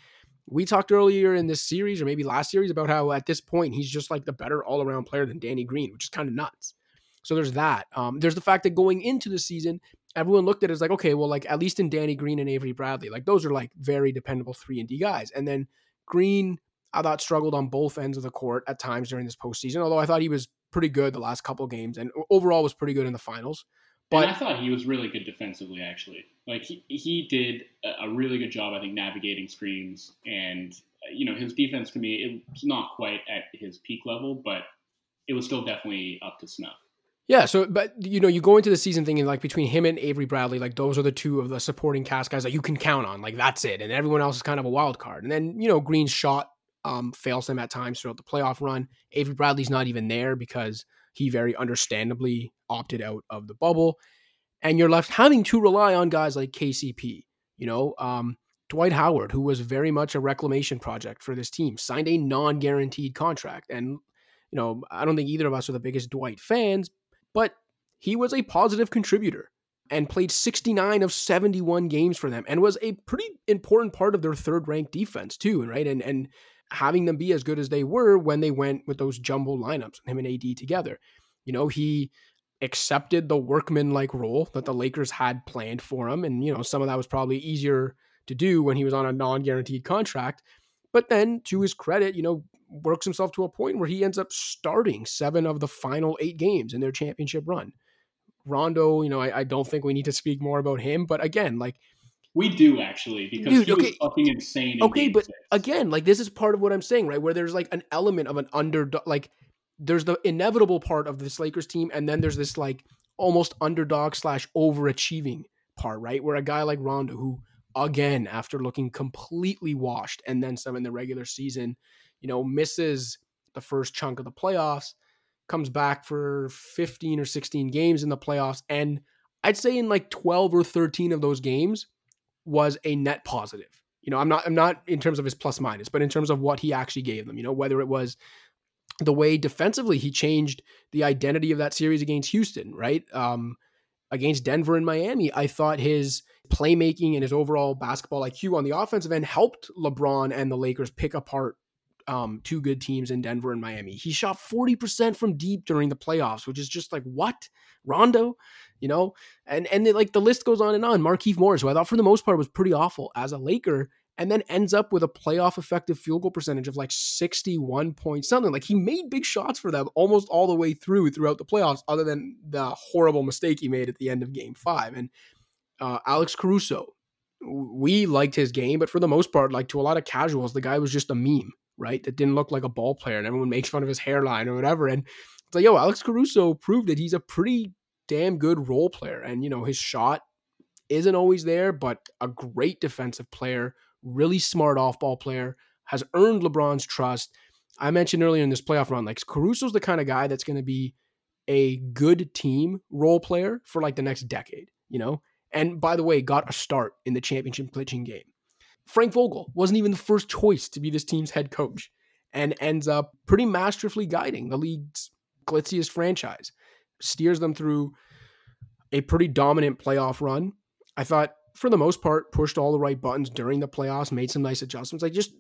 we talked earlier in this series or maybe last series about how at this point he's just like the better all-around player than Danny Green, which is kind of nuts. So there's that. Um, there's the fact that going into the season, everyone looked at it as like, okay, well, like at least in Danny Green and Avery Bradley, like those are like very dependable three and D guys. And then Green, I thought struggled on both ends of the court at times during this postseason. Although I thought he was pretty good the last couple games and overall was pretty good in the finals. But and I thought he was really good defensively, actually. Like he, he did a really good job, I think, navigating screens. And you know, his defense to me, it's not quite at his peak level, but it was still definitely up to snuff. Yeah, so but you know, you go into the season thinking like between him and Avery Bradley, like those are the two of the supporting cast guys that you can count on. Like that's it, and everyone else is kind of a wild card. And then you know, Green's shot um, fails him at times throughout the playoff run. Avery Bradley's not even there because he very understandably opted out of the bubble. And you're left having to rely on guys like KCP, you know, um, Dwight Howard, who was very much a reclamation project for this team, signed a non guaranteed contract. And, you know, I don't think either of us are the biggest Dwight fans, but he was a positive contributor and played 69 of 71 games for them and was a pretty important part of their third ranked defense too right and and having them be as good as they were when they went with those jumbo lineups, him and AD together. You know, he accepted the workman like role that the Lakers had planned for him. And, you know, some of that was probably easier to do when he was on a non guaranteed contract. But then, to his credit, you know, works himself to a point where he ends up starting seven of the final eight games in their championship run. Rondo, you know, I, I don't think we need to speak more about him. But again, like we do actually because Dude, he okay. was fucking insane. okay, but six. again, like this is part of what I'm saying, right? Where there's like an element of an underdog, like there's the inevitable part of this Lakers team, and then there's this like almost underdog slash overachieving part, right? Where a guy like Rondo, who again after looking completely washed and then some in the regular season, you know, misses the first chunk of the playoffs, comes back for 15 or 16 games in the playoffs, and I'd say in like 12 or 13 of those games was a net positive. You know, I'm not I'm not in terms of his plus minus, but in terms of what he actually gave them, you know, whether it was the way defensively he changed the identity of that series against Houston, right? Um, against Denver and Miami, I thought his playmaking and his overall basketball IQ on the offensive end helped LeBron and the Lakers pick apart um, two good teams in Denver and Miami. He shot 40% from deep during the playoffs, which is just like, what? Rondo? You know, and and it, like the list goes on and on. Markieff Morris, who I thought for the most part was pretty awful as a Laker, and then ends up with a playoff effective field goal percentage of like 61 point something. Like he made big shots for them almost all the way through throughout the playoffs, other than the horrible mistake he made at the end of game five. And uh, Alex Caruso, we liked his game, but for the most part, like to a lot of casuals, the guy was just a meme, right? That didn't look like a ball player, and everyone makes fun of his hairline or whatever. And it's like, yo, Alex Caruso proved that he's a pretty damn good role player. And, you know, his shot isn't always there, but a great defensive player, really smart off ball player, has earned LeBron's trust. I mentioned earlier in this playoff run, like Caruso's the kind of guy that's going to be a good team role player for like the next decade, you know? And by the way, got a start in the championship pitching game. Frank Vogel wasn't even the first choice to be this team's head coach and ends up pretty masterfully guiding the league's glitziest franchise, steers them through a pretty dominant playoff run. I thought, for the most part, pushed all the right buttons during the playoffs, made some nice adjustments. I just,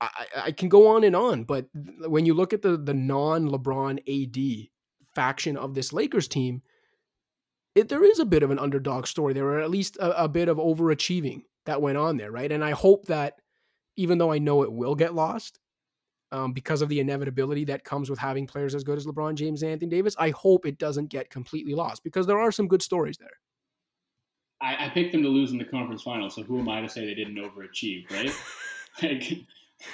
I, I can go on and on, but when you look at the the non LeBron AD faction of this Lakers team, it, there is a bit of an underdog story there, or at least a, a bit of overachieving that went on there, right? And I hope that even though I know it will get lost, um, because of the inevitability that comes with having players as good as LeBron James and Anthony Davis, I hope it doesn't get completely lost because there are some good stories there. I, I picked them to lose in the conference final, so who am I to say they didn't overachieve, right? like,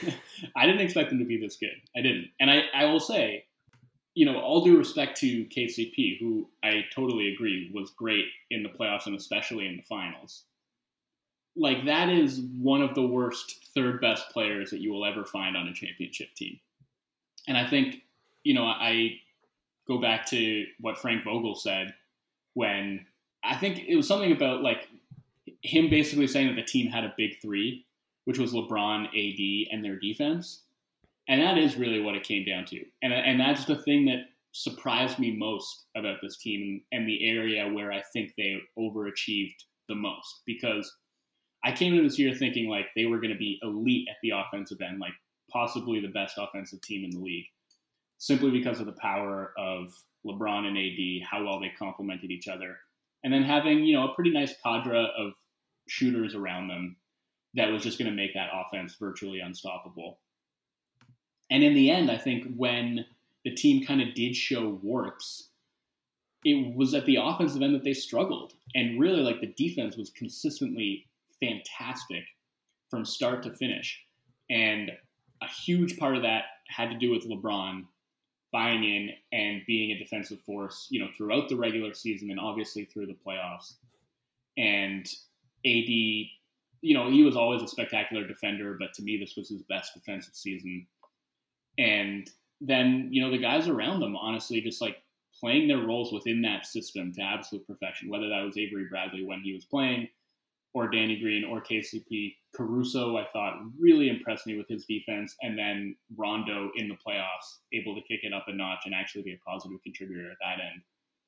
I didn't expect them to be this good. I didn't. And I, I will say, you know, all due respect to KCP, who I totally agree was great in the playoffs and especially in the finals like that is one of the worst third best players that you will ever find on a championship team. And I think, you know, I go back to what Frank Vogel said when I think it was something about like him basically saying that the team had a big three, which was LeBron, AD, and their defense. And that is really what it came down to. And, and that's the thing that surprised me most about this team and the area where I think they overachieved the most because – I came into this year thinking like they were going to be elite at the offensive end, like possibly the best offensive team in the league, simply because of the power of LeBron and AD, how well they complemented each other, and then having you know a pretty nice cadre of shooters around them that was just going to make that offense virtually unstoppable. And in the end, I think when the team kind of did show warts, it was at the offensive end that they struggled. And really, like the defense was consistently fantastic from start to finish. And a huge part of that had to do with LeBron buying in and being a defensive force, you know, throughout the regular season and obviously through the playoffs. And AD, you know, he was always a spectacular defender, but to me, this was his best defensive season. And then, you know, the guys around them, honestly, just like playing their roles within that system to absolute perfection, whether that was Avery Bradley when he was playing, or Danny Green or KCP. Caruso, I thought, really impressed me with his defense. And then Rondo in the playoffs, able to kick it up a notch and actually be a positive contributor at that end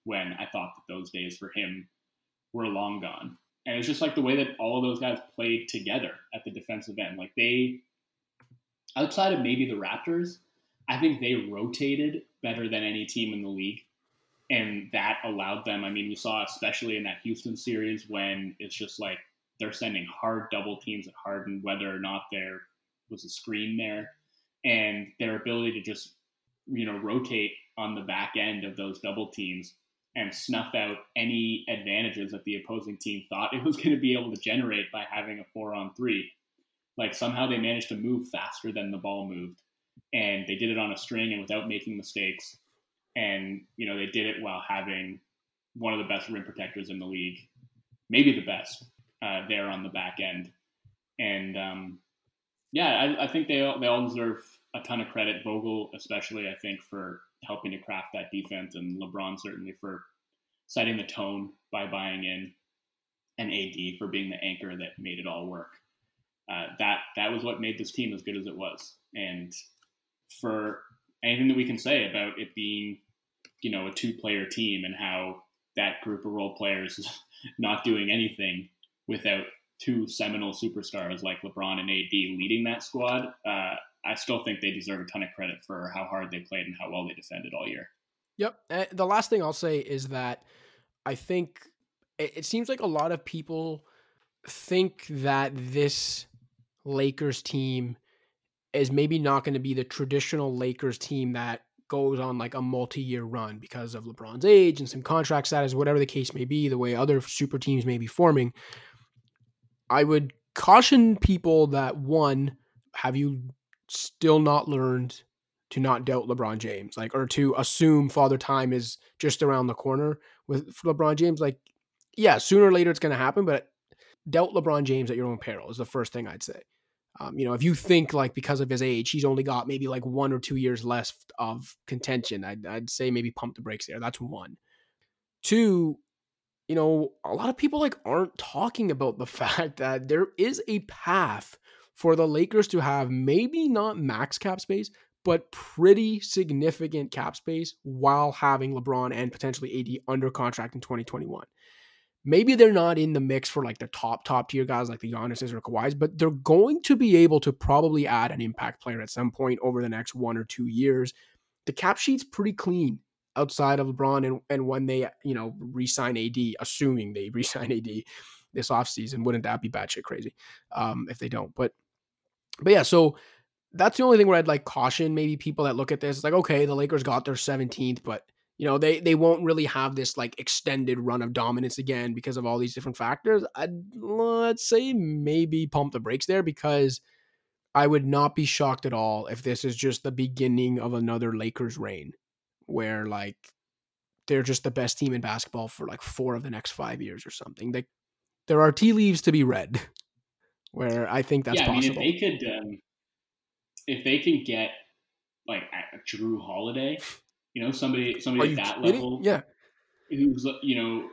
when I thought that those days for him were long gone. And it's just like the way that all of those guys played together at the defensive end. Like they, outside of maybe the Raptors, I think they rotated better than any team in the league. And that allowed them, I mean, you saw especially in that Houston series when it's just like they're sending hard double teams at Harden, whether or not there was a screen there, and their ability to just you know rotate on the back end of those double teams and snuff out any advantages that the opposing team thought it was going to be able to generate by having a four on three. Like somehow they managed to move faster than the ball moved, and they did it on a string and without making mistakes. And you know they did it while having one of the best rim protectors in the league, maybe the best uh, there on the back end. And um, yeah, I, I, think they all, they all deserve a ton of credit. Vogel, especially, I think, for helping to craft that defense, and LeBron certainly for setting the tone by buying in, and AD for being the anchor that made it all work. Uh, that that was what made this team as good as it was. And for anything that we can say about it being, you know, a two-player team and how that group of role players is not doing anything without two seminal superstars like LeBron and AD leading that squad, uh, I still think they deserve a ton of credit for how hard they played and how well they defended all year. Yep. And the last thing I'll say is that I think it, it seems like a lot of people think that this Lakers team is maybe not going to be the traditional Lakers team that goes on like a multi-year run because of LeBron's age and some contract status, whatever the case may be, the way other super teams may be forming. I would caution people that one, have you still not learned to not doubt LeBron James, like, or to assume Father Time is just around the corner with LeBron James? Like, yeah, sooner or later it's going to happen, but doubt LeBron James at your own peril is the first thing I'd say. Um, you know, if you think like because of his age, he's only got maybe like one or two years left of contention, I'd, I'd say maybe pump the brakes there. That's one. Two, you know, a lot of people like aren't talking about the fact that there is a path for the Lakers to have maybe not max cap space, but pretty significant cap space while having LeBron and potentially AD under contract in 2021. Maybe they're not in the mix for like the top, top tier guys like the Giannis's or Kawhi's, but they're going to be able to probably add an impact player at some point over the next one or two years. The cap sheet's pretty clean outside of LeBron and, and when they, you know, re-sign AD, assuming they re-sign AD this offseason. Wouldn't that be batshit crazy um, if they don't? But but yeah, so that's the only thing where I'd like caution maybe people that look at this. It's like, okay, the Lakers got their 17th, but you know, they they won't really have this like extended run of dominance again because of all these different factors. I'd let's say maybe pump the brakes there because I would not be shocked at all if this is just the beginning of another Lakers reign where like they're just the best team in basketball for like four of the next five years or something. They, there are tea leaves to be read where I think that's yeah, I possible. mean, if they could, um, if they can get like a Jrue Holiday, you know, somebody somebody at that kidding? level, yeah, who's you know,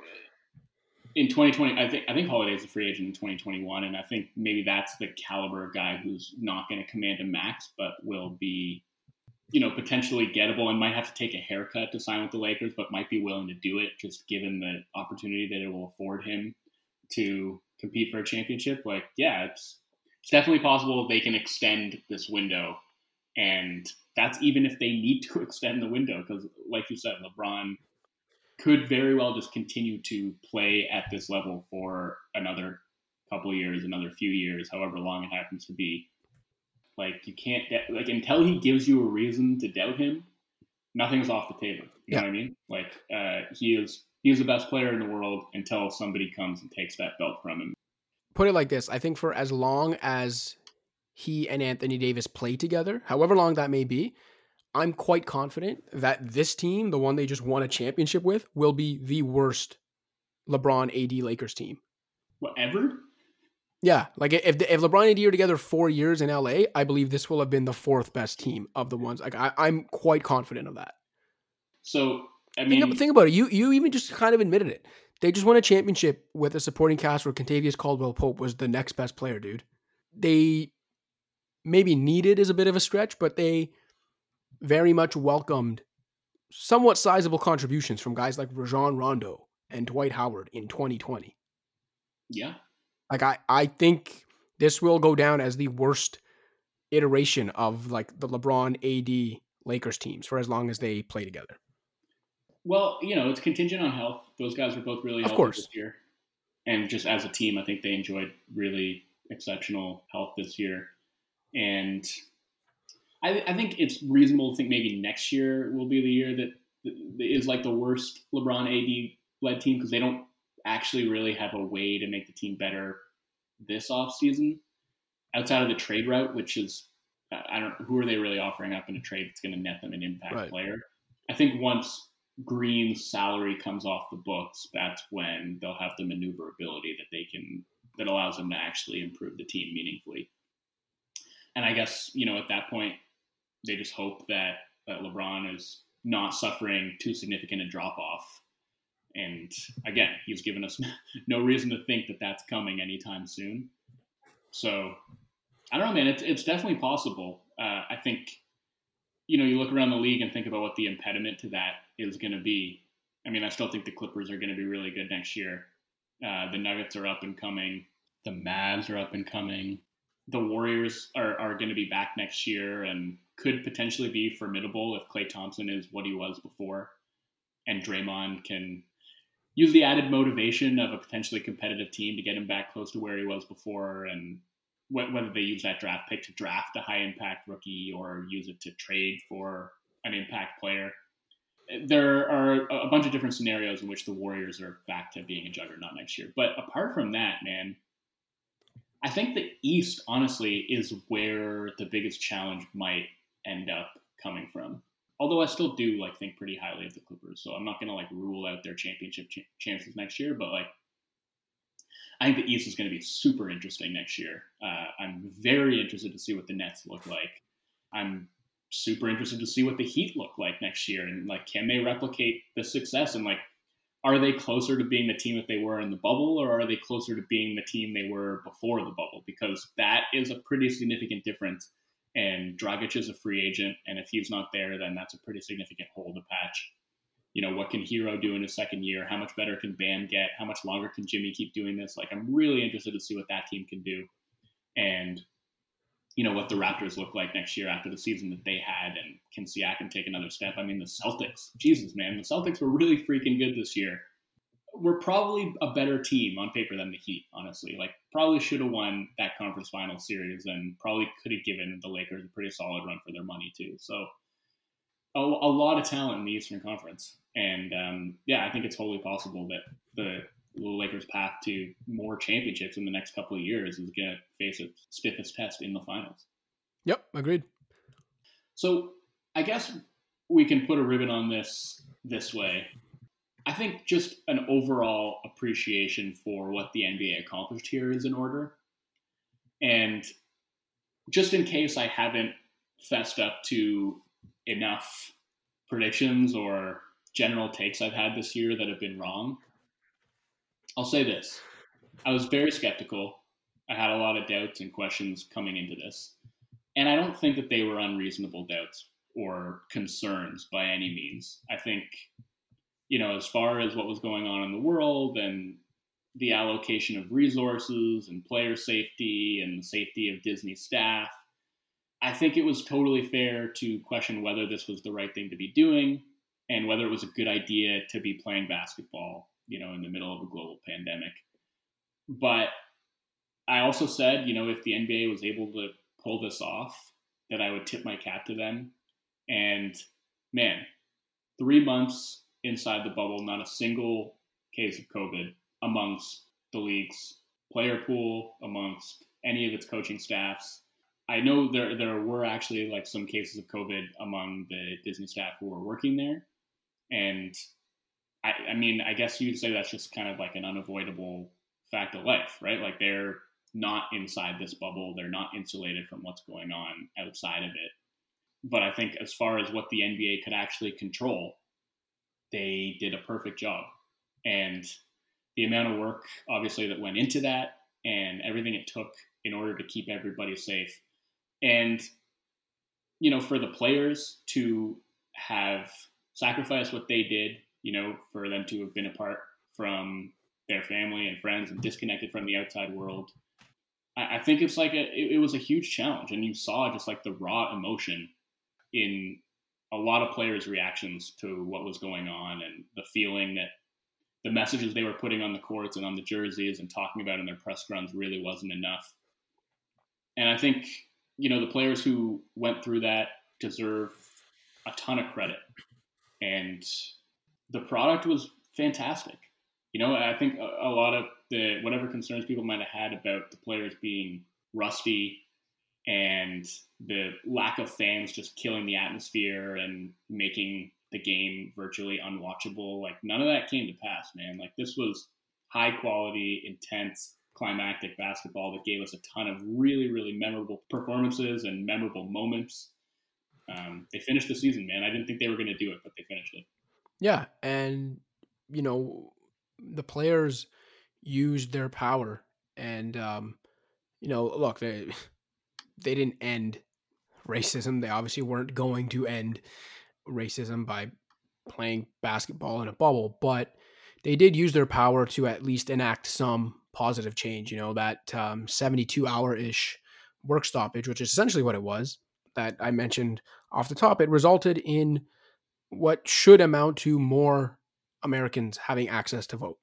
in 2020, I think I think Holiday's a free agent in 2021, and I think maybe that's the caliber of guy who's not going to command a max, but will be, you know, potentially gettable and might have to take a haircut to sign with the Lakers, but might be willing to do it just given the opportunity that it will afford him to compete for a championship. Like, yeah, it's it's definitely possible they can extend this window and that's even if they need to extend the window because, like you said, LeBron could very well just continue to play at this level for another couple years, another few years, however long it happens to be. Like you can't like until he gives you a reason to doubt him, nothing's off the table. You yeah. know what I mean? Like uh, he is he is the best player in the world until somebody comes and takes that belt from him. Put it like this: I think for as long as he and Anthony Davis play together, however long that may be, I'm quite confident that this team, the one they just won a championship with, will be the worst LeBron AD Lakers team. Whatever? Yeah, like if if LeBron and AD are together four years in LA, I believe this will have been the fourth best team of the ones. Like I, I'm quite confident of that. So I mean, think, think about it. You you even just kind of admitted it. They just won a championship with a supporting cast where Kentavious Caldwell Pope was the next best player, dude. They maybe needed is a bit of a stretch, but they very much welcomed somewhat sizable contributions from guys like Rajon Rondo and Dwight Howard in 2020. Yeah. Like I, I think this will go down as the worst iteration of like the LeBron AD Lakers teams for as long as they play together. Well, you know, it's contingent on health. Those guys were both really healthy of course. this year. And just as a team, I think they enjoyed really exceptional health this year. And I, I think it's reasonable to think maybe next year will be the year that is like the worst LeBron AD led team because they don't actually really have a way to make the team better this offseason outside of the trade route, which is I don't who are they really offering up in a trade that's going to net them an impact right. player. I think once Green's salary comes off the books, that's when they'll have the maneuverability that they can that allows them to actually improve the team meaningfully and I guess you know at that point they just hope that that LeBron is not suffering too significant a drop off. And again, he's given us no reason to think that that's coming anytime soon. So I don't know, man. It's it's definitely possible. Uh, I think you know you look around the league and think about what the impediment to that is going to be. I mean, I still think the Clippers are going to be really good next year. Uh, the Nuggets are up and coming. The Mavs are up and coming the Warriors are, are going to be back next year and could potentially be formidable if Klay Thompson is what he was before, and Draymond can use the added motivation of a potentially competitive team to get him back close to where he was before. And whether they use that draft pick to draft a high impact rookie or use it to trade for an impact player. There are a bunch of different scenarios in which the Warriors are back to being a juggernaut next year. But apart from that, man, I think the East, honestly, is where the biggest challenge might end up coming from. Although I still do like think pretty highly of the Clippers, so I'm not to like rule out their championship ch- chances next year. But like, I think the East is to be super interesting next year. Uh, I'm very interested to see what the Nets look like. I'm super interested to see what the Heat look like next year, and like, can they replicate the success? And like, are they closer to being the team that they were in the bubble, or are they closer to being the team they were before the bubble? Because that is a pretty significant difference and Dragic is a free agent, and if he's not there, then that's a pretty significant hole to patch. You know, what can Herro do in his second year? How much better can Bam get? How much longer can Jimmy keep doing this? Like, I'm really interested to see what that team can do, and you know what the Raptors look like next year after the season that they had, and can Siakam take another step? I mean, the Celtics, Jesus, man, the Celtics were really freaking good this year we're probably a better team on paper than the Heat, honestly. Like, probably should have won that conference final series and probably could have given the Lakers a pretty solid run for their money, too. So, a, a lot of talent in the Eastern Conference. And um, yeah, I think it's totally possible that the Lakers' path to more championships in the next couple of years is going to face its stiffest test in the finals. Yep, agreed. So, I guess we can put a ribbon on this this way. I think just an overall appreciation for what the NBA accomplished here is in order. And just in case I haven't fessed up to enough predictions or general takes I've had this year that have been wrong, I'll say this. I was very skeptical. I had a lot of doubts and questions coming into this. And I don't think that they were unreasonable doubts or concerns by any means. I think you know, as far as what was going on in the world and the allocation of resources and player safety and the safety of Disney staff, I think it was totally fair to question whether this was the right thing to be doing and whether it was a good idea to be playing basketball, you know, in the middle of a global pandemic. But I also said, you know, if the NBA was able to pull this off, that I would tip my cap to them. And man, three months inside the bubble, not a single case of COVID amongst the league's player pool, amongst any of its coaching staffs. I know there there were actually like some cases of COVID among the Disney staff who were working there, and I, I mean I guess you'd say that's just kind of like an unavoidable fact of life, right? Like they're not inside this bubble, they're not insulated from what's going on outside of it. But I think as far as what the NBA could actually control, they did a perfect job. And the amount of work, obviously, that went into that and everything it took in order to keep everybody safe. And, you know, for the players to have sacrificed what they did, you know, for them to have been apart from their family and friends and disconnected from the outside world. I, I think it's like a, it, it was a huge challenge. And you saw just like the raw emotion in a lot of players' reactions to what was going on and the feeling that the messages they were putting on the courts and on the jerseys and talking about in their press runs really wasn't enough. And I think, you know, the players who went through that deserve a ton of credit. And the product was fantastic. You know, I think a, a lot of the whatever concerns people might have had about the players being rusty and the lack of fans just killing the atmosphere and making the game virtually unwatchable. Like none of that came to pass, man. Like this was high quality, intense, climactic basketball that gave us a ton of really, really memorable performances and memorable moments. Um, they finished the season, man. I didn't think they were going to do it, but they finished it. Yeah, and you know the players used their power, and um, you know, look, they they didn't end racism. They obviously weren't going to end racism by playing basketball in a bubble, but they did use their power to at least enact some positive change. You know, that um, 72 hour ish work stoppage, which is essentially what it was that I mentioned off the top, it resulted in what should amount to more Americans having access to vote.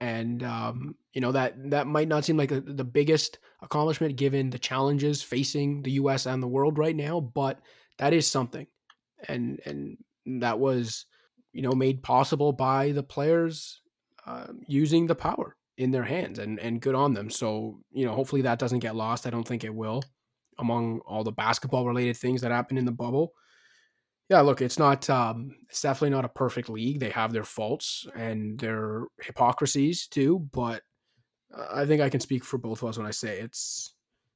And um, you know that that might not seem like a, the biggest accomplishment given the challenges facing the U.S. and the world right now, but that is something, and and that was you know made possible by the players uh, using the power in their hands, and and good on them. So you know, hopefully that doesn't get lost. I don't think it will among all the basketball related things that happened in the bubble yeah, look, it's not um, it's definitely not a perfect league. They have their faults and their hypocrisies too, but I think I can speak for both of us when I say it's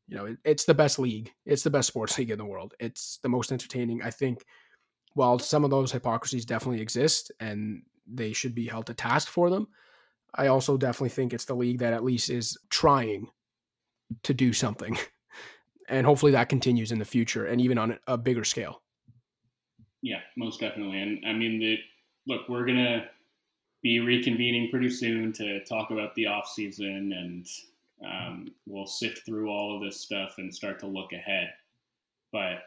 you know, it, it's the best league. It's the best sports league in the world. It's the most entertaining. I think while some of those hypocrisies definitely exist and they should be held to task for them, I also definitely think it's the league that at least is trying to do something. And hopefully that continues in the future and even on a bigger scale. Yeah, most definitely. And I mean, the, look, we're gonna be reconvening pretty soon to talk about the off season, and um, we'll sift through all of this stuff and start to look ahead. But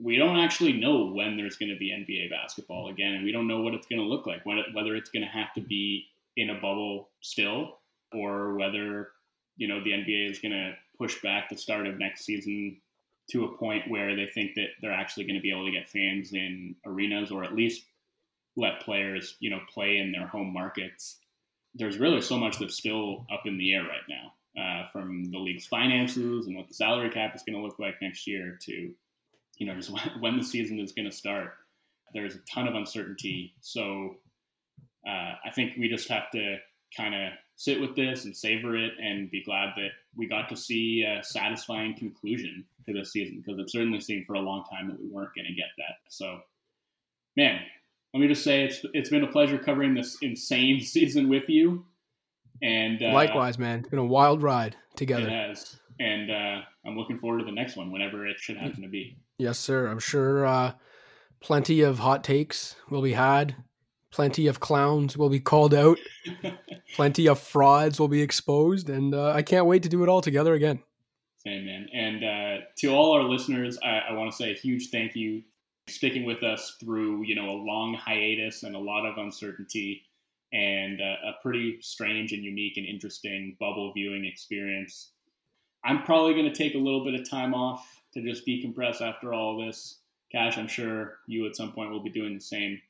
we don't actually know when there's going to be NBA basketball again, and we don't know what it's going to look like. Whether it's going to have to be in a bubble still, or whether you know the NBA is going to push back the start of next season to a point where they think that they're actually going to be able to get fans in arenas or at least let players, you know, play in their home markets. There's really so much that's still up in the air right now, uh, from the league's finances and what the salary cap is going to look like next year to, you know, just when the season is going to start. There's a ton of uncertainty. So uh, I think we just have to kind of sit with this and savor it and be glad that we got to see a satisfying conclusion to this season because it certainly seemed for a long time that we weren't going to get that. So, man, let me just say it's it's been a pleasure covering this insane season with you. And uh, likewise, man, it's been a wild ride together. It has, and uh, I'm looking forward to the next one, whenever it should happen to be. Yes, sir. I'm sure uh, plenty of hot takes will be had Plenty of clowns will be called out. Plenty of frauds will be exposed, and uh, I can't wait to do it all together again. Same man. And uh, to all our listeners, I, I want to say a huge thank you sticking with us through you know a long hiatus and a lot of uncertainty and uh, a pretty strange and unique and interesting bubble viewing experience. I'm probably going to take a little bit of time off to just decompress after all this. Cash, I'm sure you at some point will be doing the same.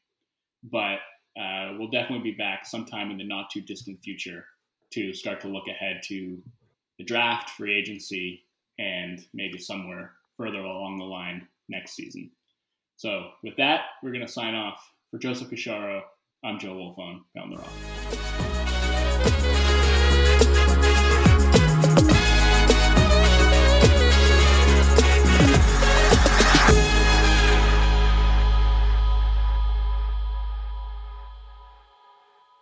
But uh, we'll definitely be back sometime in the not too distant future to start to look ahead to the draft, free agency, and maybe somewhere further along the line next season. So, with that, we're going to sign off. For Joseph Casciaro, I'm Joe Wolfond, Pound the Rock.